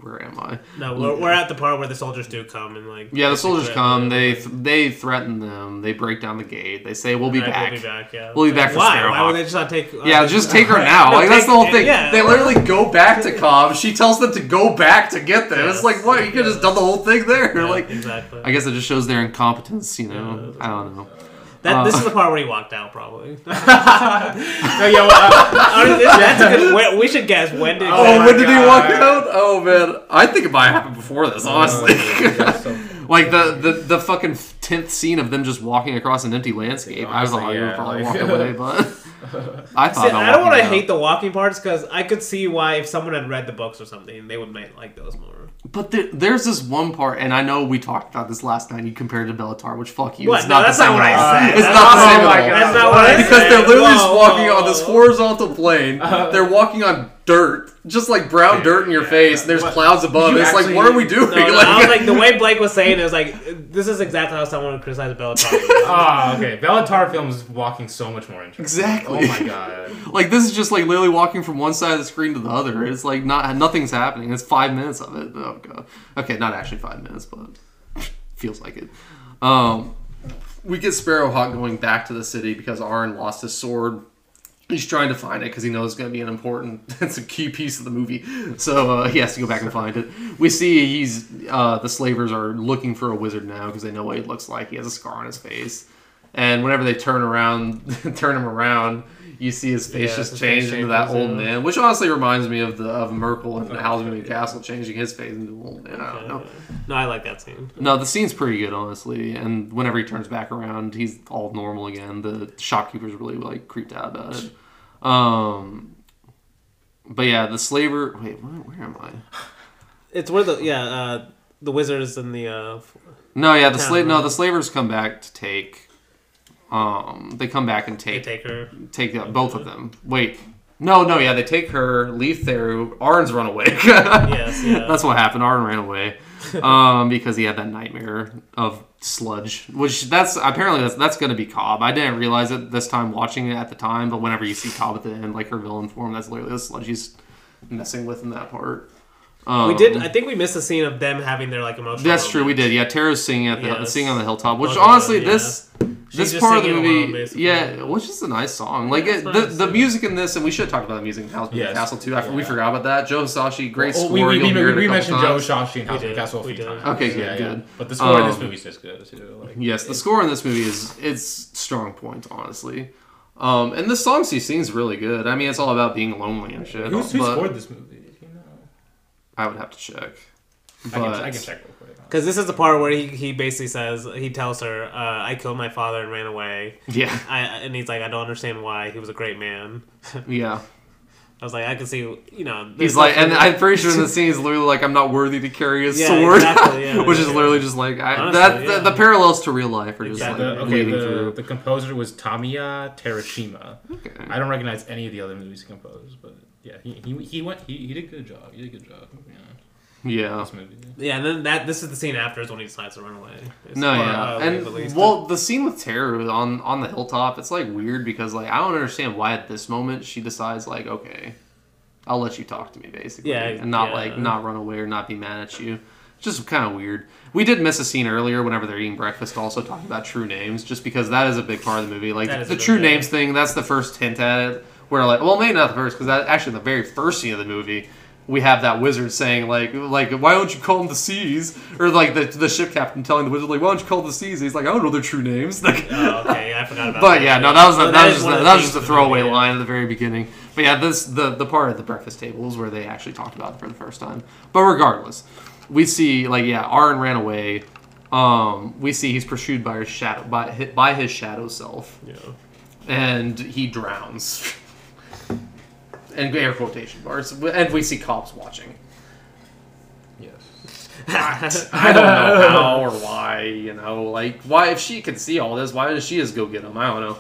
where am I? No, we're, we're at the part where the soldiers do come and like. Yeah, the soldiers come. They they threaten them. They break down the gate. They say, "We'll be Alright, back." We'll be back. Yeah. We'll be back for Why? Why would they just not take? uh, Yeah, just take her (laughs) now. No, Like that's the whole thing. yeah. They literally go back to Cob. She tells them to go back to get them. It's like, what? You could have just done the whole thing there. Like, exactly. I guess it just shows their incompetence. You know. I don't know. That, this uh, is the part where he walked out, probably. (laughs) no, yeah, well, uh, (laughs) I that's a good. where- We should guess when did. Oh, when did he walk out? Oh man, I think it might have happened before this. Honestly, that's (laughs) like the, the the fucking tenth scene of them just walking across an empty landscape. I was like, Honestly, I would yeah, probably like- walk away, but I thought See, I don't want to hate the walking parts because I could see why if someone had read the books or something, they would make like those more. But there, there's this one part, and I know we talked about this last night. You compared it to Béla Tarr, which fuck you. What? It's No, not that's the same not what I said. It's That's not the oh same oh at all. That's not what I because said. they're literally just Whoa, walking whoa, on this horizontal plane. They're walking on dirt, just like brown dirt in your yeah, face, yeah. and there's But clouds above. you it. It's like, what are we doing? No, no, (laughs) Like- I was like the way Blake was saying it was like this is exactly how someone would criticize Béla Tarr. (laughs) Ah, okay. Béla Tarr films walking so much more interesting. Exactly. Oh my god. (laughs) Like this is just like literally walking from one side of the screen to the other. It's like not nothing's happening. It's five minutes of it. Oh god. Okay, not actually five minutes, but feels like it. Um, we get Sparrowhawk going back to the city because Arn lost his sword. He's trying to find it because he knows it's going to be an important, (laughs) it's a key piece of the movie. So uh, he has to go back and find it. We see he's uh, the slavers are looking for a wizard now because they know what he looks like. He has a scar on his face, and whenever they turn around, (laughs) turn him around, you see his face Yeah, just change into that old man, which honestly reminds me of the of Markl and Howl's Moving Castle changing his face into an old man. I don't know. No, I like that scene. No, the scene's pretty good, honestly. And whenever he turns back around, he's all normal again. The shopkeeper's really like creeped out about it. Um, but yeah, the slaver. Wait, where, where am I? It's where the yeah uh, the wizards and the uh, No, yeah, the slave. No, the slavers come back to take. Um, they come back and they take take her. take uh, both of them. Wait, no, no, yeah, they take her, leave Therru. Arn's run away. (laughs) Yes, yeah. That's what happened. Arn ran away um, because he had that nightmare of sludge, which that's apparently that's that's going to be Cob. I didn't realize it this time watching it at the time, but whenever you see Cob at the end, like her villain form, that's literally the sludge he's messing with in that part. Um, We did. I think we missed the scene of them having their like emotional. That's true. We did. Yeah, Tara's singing at the Yes. singing on the hilltop, which Both of them, honestly, yeah. this She's this part of the movie, alone, basically. yeah, which is a nice song. Like Yeah, it, it's the the music in this, and we should have talked about the music in Howl's Yes. Castle too. I, We forgot about that. Joe Hisaishi, great Oh, score. we, we, You'll we, hear we couple mentioned Joe times. Hisaishi and Howl's We of did, Castle a few times. Okay, good, yeah, yeah. good. But the score in this Um, movie is just good too. Like, Yes, the score in this movie is it's strong point, honestly. Um, and the songs he sings really good. I mean, it's all about being lonely and shit. who's who scored this movie? Do you know? I would have to check. I can, I can check real quick. Because this is the part where he, he basically says he tells her, uh, "I killed my father and ran away." yeah, (laughs) I and he's like, "I don't understand why. He was a great man." (laughs) yeah. I was like, I can see, you know. He's like, and nothing- I'm pretty sure in the (laughs) scene he's literally like, "I'm not worthy to carry a Yeah, sword," exactly, yeah, which is yeah. literally just like I, Honestly, that. yeah. The, the parallels to real life are just Exactly. like The, okay, the, through. the composer was Tamiya Terashima. Okay. I don't recognize any of the other movies he composed, but yeah, he, he, he went he, he did a good job. He did a good job. Yeah, Yeah. this movie. yeah, and then that this is the scene after is when he decides to run away. It's- No, or, yeah, uh, and leave, at least. well, the scene with Therru on on the hilltop, it's like weird because like I don't understand why at this moment she decides like, okay, I'll let you talk to me basically, Yeah, and not yeah. like not run away or not be mad at you. Just kind of weird. We did miss a scene earlier whenever they're eating breakfast, also talking about true names, just because that is a big part of the movie. Like That is the true thing. names thing, that's the first hint at it. Where like, well, maybe not the first, because that actually the very first scene of the movie, we have that wizard saying like, like, why don't you call them the seas? Or like the the ship captain telling the wizard like, why don't you call them the seas? He's like, I don't know their true names. (laughs) Like, Oh, okay, yeah, I forgot about but that. yeah, no, that was a, So that, was just a, that was just a movie, throwaway yeah. line at the very beginning. But yeah, this the the part at the breakfast table is where they actually talked about it for the first time. But regardless, we see like yeah, Arren ran away. Um, we see he's pursued by his shadow by by his shadow self, Yeah. and he drowns. (laughs) and air quotation marks, and we see cops watching. Yes. (laughs) I don't know how or why, you know, like why if she can see all this, why does she just go get him? I don't know,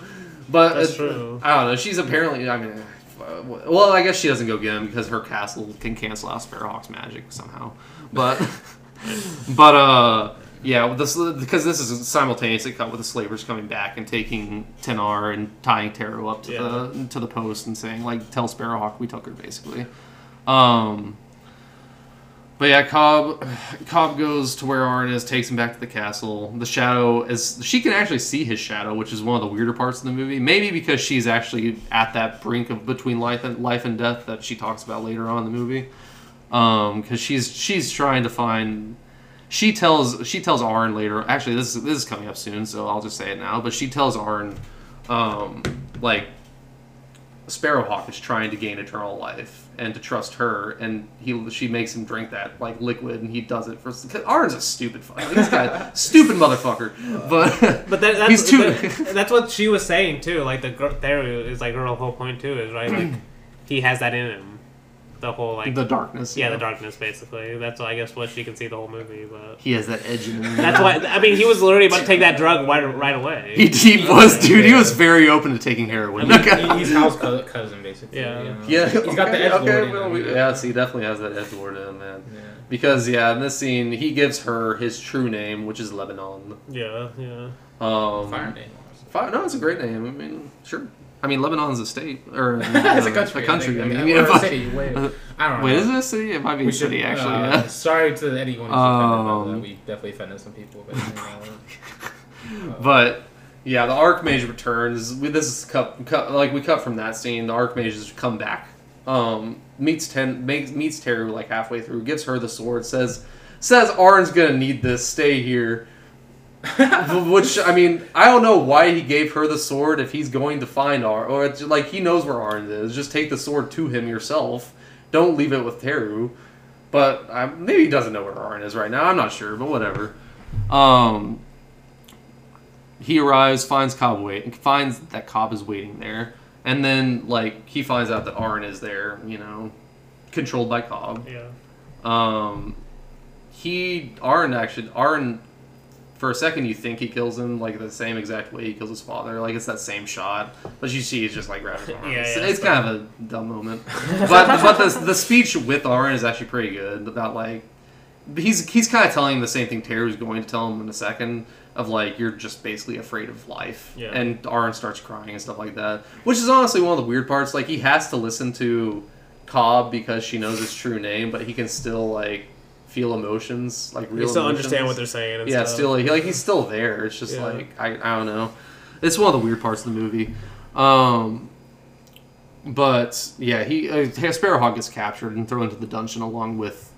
but That's uh, true. I don't know. She's apparently, I mean, uh, well, I guess she doesn't go get him because her castle can cancel out Sparrowhawk's magic somehow. But, (laughs) but uh, yeah, this because this is simultaneously cut with the slavers coming back and taking Tenar and tying Taro up to Yeah. the to the post and saying like, tell Sparrowhawk we took her basically. Um. But yeah, Cob Cob goes to where Arn is, takes him back to the castle. The shadow is she can actually see his shadow, which is one of the weirder parts of the movie. Maybe because she's actually at that brink of between life and life and death that she talks about later on in the movie. Um, because she's she's trying to find. She tells she tells Arn later. Actually, this is this is coming up soon, so I'll just say it now. But she tells Arn, um, like Sparrowhawk is trying to gain eternal life and to trust her, and he she makes him drink that like liquid, and he does it for. Arn's a stupid fucker. This guy, (laughs) stupid motherfucker. But (laughs) But that, that's, he's too. that- that's what she was saying too. Like the girl, there is like her whole point too is right. Like (clears throat) he has that in him. The whole like the darkness. yeah you the darkness basically. That's I guess what she can see the whole movie, but. He has that edge in him. That's why I mean he was literally about to take that drug right, right away. He, he was, dude. He was very open to taking heroin. (laughs) He- he's Howl's co- cousin, basically. Yeah. you know? Yeah, he's got the edge lord in well, we- yeah. yeah, so definitely has that edge lord in him, man. Yeah. Because yeah, in this scene, he gives her his true name, which is Lebanon. yeah, yeah. Um, Fire name. Fi- no, it's a great name. I mean, sure. I mean, Lebanon's a state or (laughs) it's a country. A country. I, think. mean, Or if I- a city. Wait, I don't know. Wait, is it a city? It might be We a city, actually. uh, yeah. Sorry to anyone who's offended Um, that. We definitely offended some people. But, you know, (laughs) But yeah, the Archmage returns. We, this is cut, cut like we cut from that scene. The Archmages come back. Um, meets ten makes, meets Therru like halfway through. Gives her the sword. Says says Arn's gonna need this. Stay here. (laughs) Which I mean, I don't know why he gave her the sword if he's going to find Arn, or it's like he knows where Arn is. Just take the sword to him yourself. Don't leave it with Therru. But uh, maybe he doesn't know where Arn is right now. I'm not sure, but whatever. Um, he arrives, finds Cob wait, finds that Cob is waiting there, and then like he finds out that Arn is there. You know, controlled by Cob. Yeah. Um, he Arn actually Arn. For a second, you think he kills him like the same exact way he kills his father. Like it's that same shot, but you see he's just like grabbing his arm. (laughs) Yeah, it's, yeah, it's kind of a dumb moment. (laughs) but but the, the speech with Arn is actually pretty good about like he's he's kind of telling him the same thing Terry's going to tell him in a second of like you're just basically afraid of life. Yeah. And Arn starts crying and stuff like that, which is honestly one of the weird parts. Like he has to listen to Cob because she knows his true name, but he can still like feel emotions, like real. You still emotions. understand what they're saying. And Yeah, stuff. still he, like he's still there. It's just Yeah. like I, I don't know. It's one of the weird parts of the movie. Um, but yeah, he uh, Sparrowhawk gets captured and thrown into the dungeon along with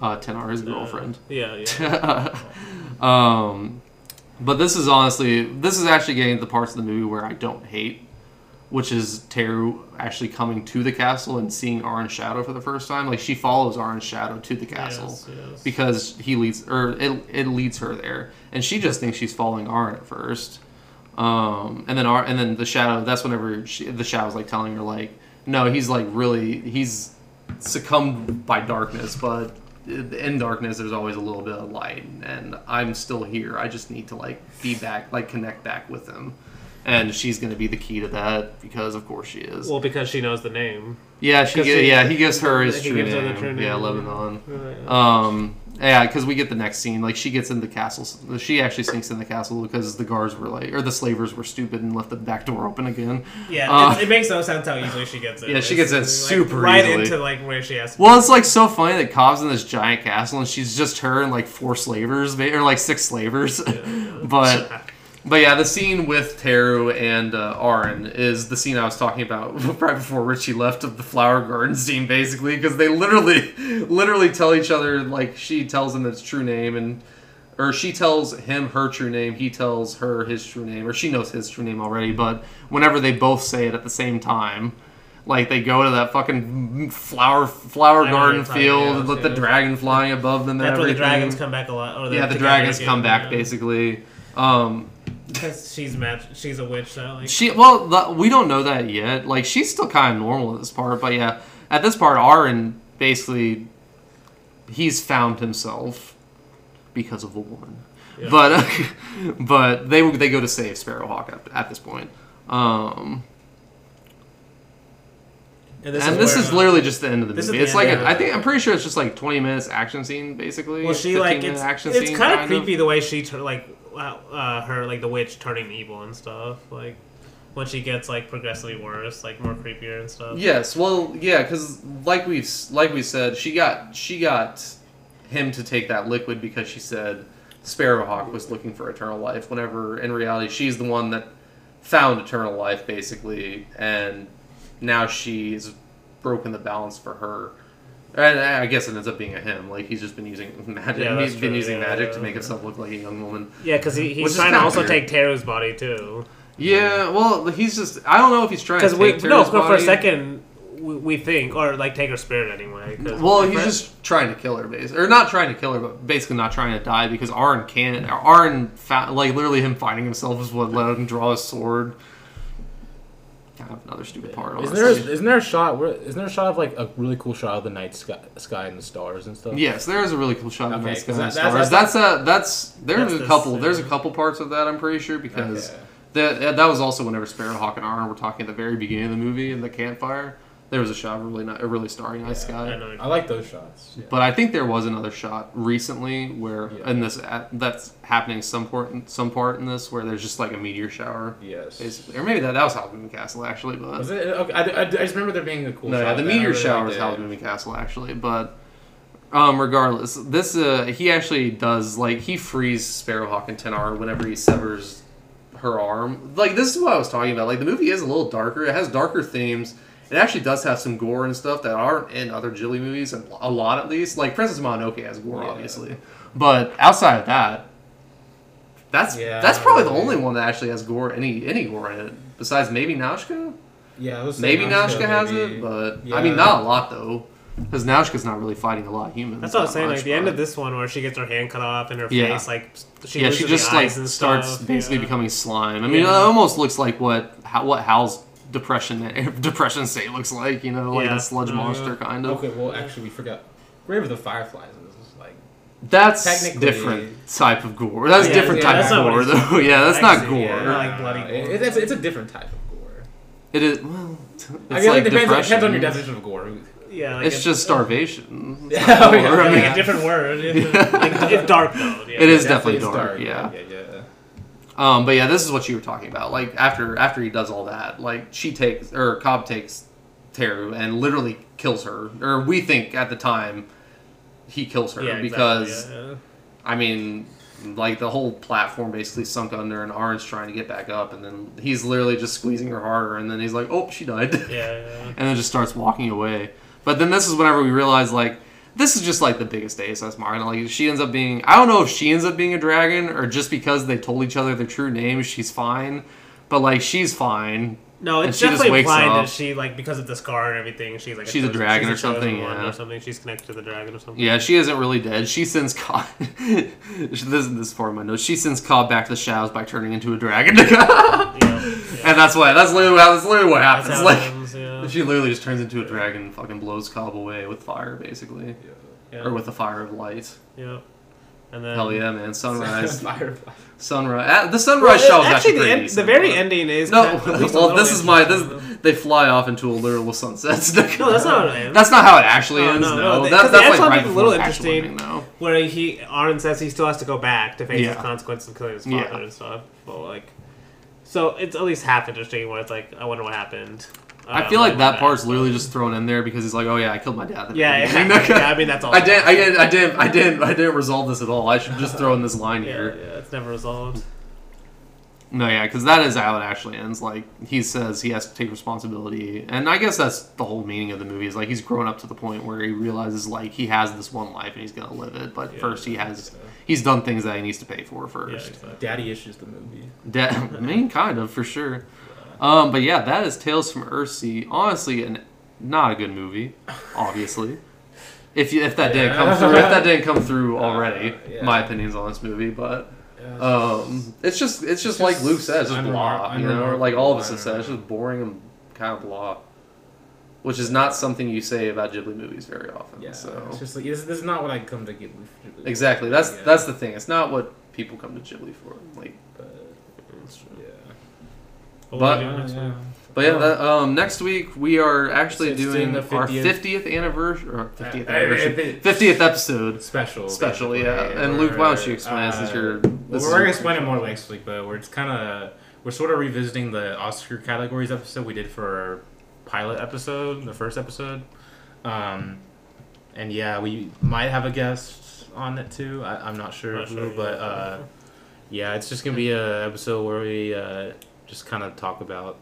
uh, Tenar, his girlfriend. Yeah, yeah. (laughs) um, but this is honestly, this is actually getting to the parts of the movie where I don't hate, which is Therru actually coming to the castle and seeing Arn's shadow for the first time. Like she follows Arn's shadow to the castle Yes, yes. because he leads or it, it leads her there, and she just thinks she's following Arn at first. Um, and then Ar- and then the shadow. That's whenever she, the shadow's like telling her like, no, he's like really he's succumbed by darkness, but in darkness there's always a little bit of light, and I'm still here. I just need to like be back, like connect back with him. And she's gonna be the key to that because, of course, she is. Well, because she knows the name. yeah, she, 'cause gi- she- yeah he gives her his he true, gives her name. the true Yeah, name. Lebanon. Right. Um, yeah, because we get the next scene. Like she gets in the castle. She actually sneaks in the castle because the guards were like, or the slavers were stupid and left the back door open again. Yeah, Uh, it, it makes no sense how easily she gets in. Yeah, she gets in basically. super right easily. into like where she has. To Well, it's like so funny that Cob's in this giant castle and she's just her and like four slavers, or like six slavers. (laughs) but (laughs) but yeah, the scene with Therru and uh, Arren is the scene I was talking about (laughs) right before Richie left of the flower garden scene, basically, because they literally, (laughs) literally tell each other like she tells him its true name and. Or she tells him her true name, he tells her his true name, or she knows his true name already. But whenever they both say it at the same time, like they go to that fucking flower flower garden what you're talking field about, with the dragon flying above them. and That's where the dragons come back a lot. Yeah, the dragons come back basically. Um, Because she's mag- she's a witch, so like. she well, the, we don't know that yet. Like she's still kind of normal at this part, but yeah, at this part, Arren basically he's found himself because of a woman. Yeah. But (laughs) but they they go to save Sparrowhawk at, at this point. Um, and and this where, is uh, literally just the end of the this movie. It's like a, I think I'm pretty sure it's just like 20 minutes action scene basically. Well, she 15 like it's action it's scene, kind of creepy the way she like uh, her like the witch turning evil and stuff like when she gets like progressively worse, like more creepier and stuff. Yes, well, yeah, because like we've like we said, she got she got him to take that liquid because she said Sparrowhawk was looking for eternal life. Whenever in reality, she's the one that found eternal life, basically, and now she's broken the balance for her. And I guess it ends up being a him. Like he's just been using magic. Yeah, he's been using yeah, magic yeah, to make himself look like a young woman. Yeah, because he, he's trying to also weird. take Therru's body too. Yeah, well, he's just. I don't know if he's trying to Because we no Therru's for, a second we, we think or like take her spirit anyway. Well, he's just trying to kill her, basically, or not trying to kill her, but basically not trying to die because Arn can't. Arn, fa- like literally, him finding himself is what let him draw his sword. Kind of another stupid part. Isn't there isn't there a shot where isn't there a shot of like a really cool shot of the night sky, sky and the stars and stuff? Yes, there is a really cool shot of Okay, night sky 'cause and that- that's- stars. That's a that's there's That's a the couple there's a couple parts of that I'm pretty sure because Okay. that that was also whenever Sparrowhawk and Arn were talking at the very beginning of the movie in the campfire. There was a shot of a really ni- a really starry night Yeah, sky. I know. I like those shots. Yeah. But I think there was another shot recently where, Yeah. in this, uh, that's happening some part, some part in this where there's just like a meteor shower, yes. basically, or maybe that that was Howl's Moving Castle actually, but Was it? Okay, I, I, I just remember there being a cool no, shot. yeah, the that. I meteor really shower liked is it. Howl's Castle actually, but um, regardless, this uh, he actually does like he frees Sparrowhawk and Tenar whenever he severs her arm. Like this is what I was talking about. Like the movie is a little darker. It has darker themes. It actually does have some gore and stuff that aren't in other Ghibli movies, a lot at least. Like Princess Mononoke has gore, Yeah. obviously, but outside of that, that's Yeah, that's probably the only one that actually has gore, any any gore in it. Besides maybe Nausicaä. Yeah, Maybe Nausicaä has maybe. it, but Yeah. I mean not a lot though, because Nausicaä's not really fighting a lot of humans. That's what I was saying. much, Like the end of this one, where she gets her hand cut off and her Yeah. face, like she yeah, she just like and starts basically becoming slime. I mean, it almost looks like what how, what Howl's depression (laughs) depression state looks like. You know, like Yeah. a sludge Uh, monster kind of. Okay, well, actually, we forgot. Grave of the Fireflies is like That's Technically- different type of gore. That's Yeah, different yeah, type that's of gore he's- though. (laughs) yeah, that's not gore. yeah. Not like bloody gore. it- it's, it's a different type of gore. It is well. It's I like guess it depends, it depression. depends on your definition of gore. Yeah, like It's just starvation. (laughs) It's Yeah, not oh, yeah, I mean, like a different word. like, it's dark though. Yeah. It is definitely it's dark, yeah. yeah, yeah. Um, but yeah, this is what you were talking about. Like after after he does all that, like she takes or Cob takes Therru and literally kills her, or we think at the time he kills her Yeah, because yeah, yeah. I mean, like the whole platform basically sunk under, and Arn's trying to get back up, and then he's literally just squeezing her harder, and then he's like, "Oh, she died," Yeah, yeah. (laughs) and then just starts walking away. But then this is whenever we realize like this is just like the biggest ASS Martin. Like she ends up being I don't know if she ends up being a dragon or just because they told each other their true names, she's fine. But like she's fine. No, it's definitely implied up. that she like because of the scar and everything, she's like She's a chosen- dragon she's or something, yeah. or something. She's connected to the dragon or something. Yeah, she isn't really dead. She sends Cob. (laughs) this, this is part of my notes. She sends Cob back to the shadows by turning into a dragon. (laughs) Yeah, yeah. and that's why. That's literally how. That's literally what happens. like ends, yeah. she literally just turns into a dragon, and fucking blows Cob away with fire, basically, yeah. or with the fire of light. yeah. And then Hell yeah, man! Sunrise, (laughs) Firefly. sunrise. ah, The sunrise shell is actually, actually the, end, the very ending is No, kind of- at least a well, this is my. This, they fly off into a literal sunset. No, that's not how it ends. That's not how it actually No, ends. no, No, no, That- that's like right a little interesting. ending, though. where he Arn says he still has to go back to face Yeah. his consequences of killing his Yeah. father and stuff. But like, so it's at least half interesting. Where it's like, I wonder what happened. I Uh, feel like when that back. part's literally just thrown in there because he's like, "Oh yeah, I killed my dad." at the Yeah, (laughs) beginning." yeah, yeah. I mean that's all. I didn't, I didn't, I didn't, I didn't, I didn't resolve this at all. I should just throw in this line (laughs) Yeah, here. yeah, it's never resolved. No, yeah, because that is how it actually ends. Like he says he has to take responsibility, and I guess that's the whole meaning of the movie. Is like he's grown up to the point where he realizes like he has this one life and he's gonna live it. But Yeah. first, he has he's done things that he needs to pay for Yeah, first. exactly. Daddy issues the movie. Da- I mean, kind of for sure. Um, but yeah, that is Tales from Earthsea. Honestly, an not a good movie. Obviously, if you if that didn't come through, if that didn't come through (laughs) already, Uh, yeah. my opinions on this movie. But Yeah, um, it's just it's just It's like just Luke says, just blah. You know, like all of us have said, it's just boring and kind of blah. Which is not something you say about Ghibli movies very often. yeah. So It's just like this, this is not what I come to get. with- exactly, that's Yeah. that's the thing. It's not what people come to Ghibli for. Like, yeah. What But- will we do next yeah. But yeah, that, um, next week we are actually It's doing doing the our 50th 50th anniversary, or 50th Uh, anniversary, uh, uh, 50th episode. special. Special, basically. yeah. And Luke, why don't you explain it since uh, you're- Well, this is we're gonna explain it more next week, but we're just kind of we're sort of revisiting the Oscar categories episode we did for our pilot episode, the first episode. Um, and yeah, we might have a guest on it too. I, I'm not sure, Not who, but yeah. uh, yeah, it's just gonna be a episode where we uh, just kind of talk about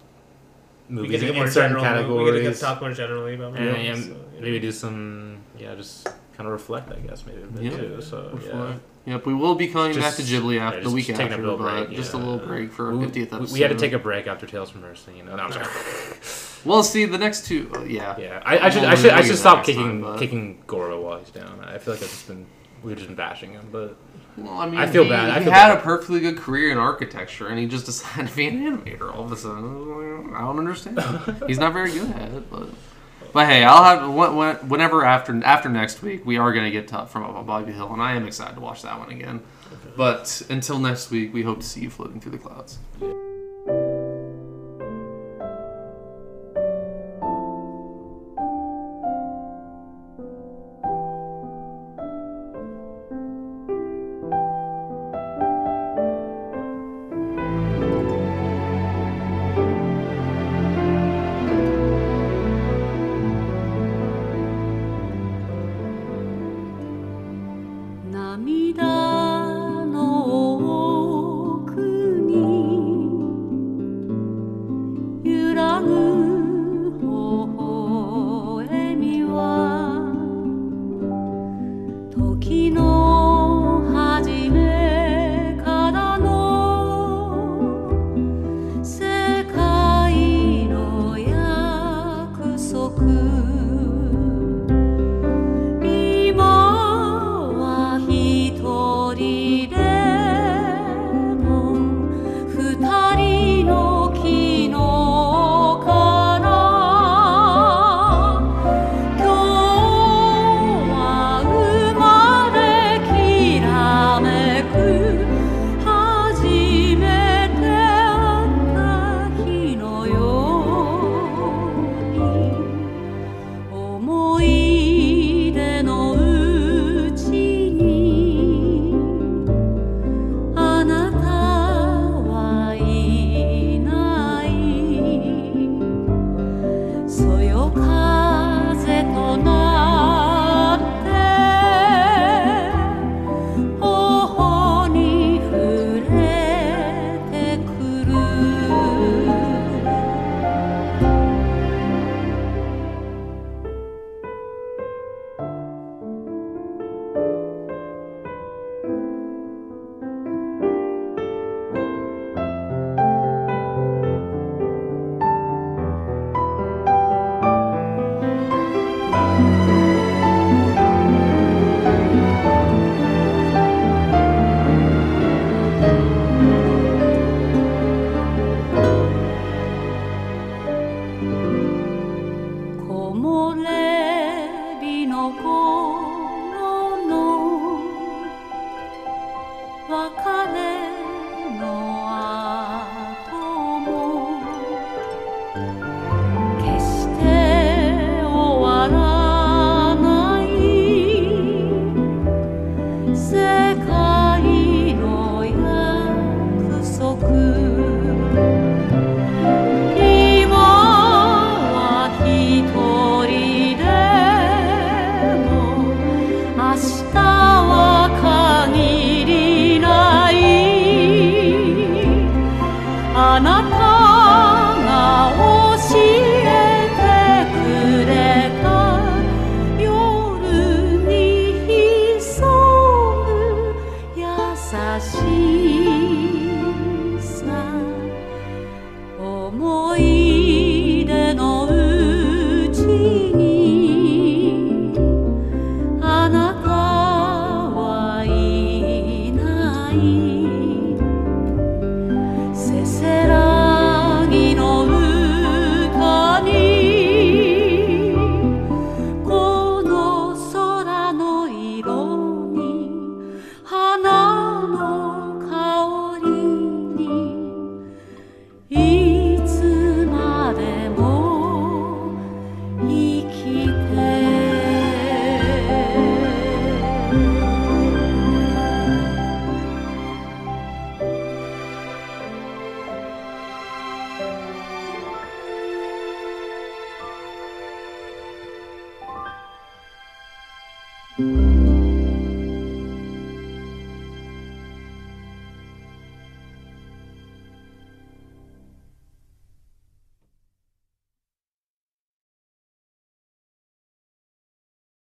movies in, certain categories. We get to talk more generally about movies. And, and so, you maybe do some, yeah, just kind of reflect, I guess, maybe a bit yeah. too. So, reflect. yeah. Yep, we will be coming just, back to Ghibli after yeah, the week just after, but break, just yeah. a little break for our 50th episode. We had to take a break after Tales from Mercy, you know. No, I'm sorry. (laughs) well, see, the next two, uh, yeah, yeah. I, I should, I should, I should stop kicking, time, but... kicking Goro while he's down. I feel like I've just been, we've just been bashing him, but well, I mean, I feel he, bad. I he feel had bad. a perfectly good career in architecture, and he just (laughs) decided to be an animator all of a sudden. I don't understand. (laughs) He's not very good at it, but but hey, I'll have whenever after after next week we are gonna get tough from up Poppy Hill, and I am excited to watch that one again. But until next week, we hope to see you floating through the clouds.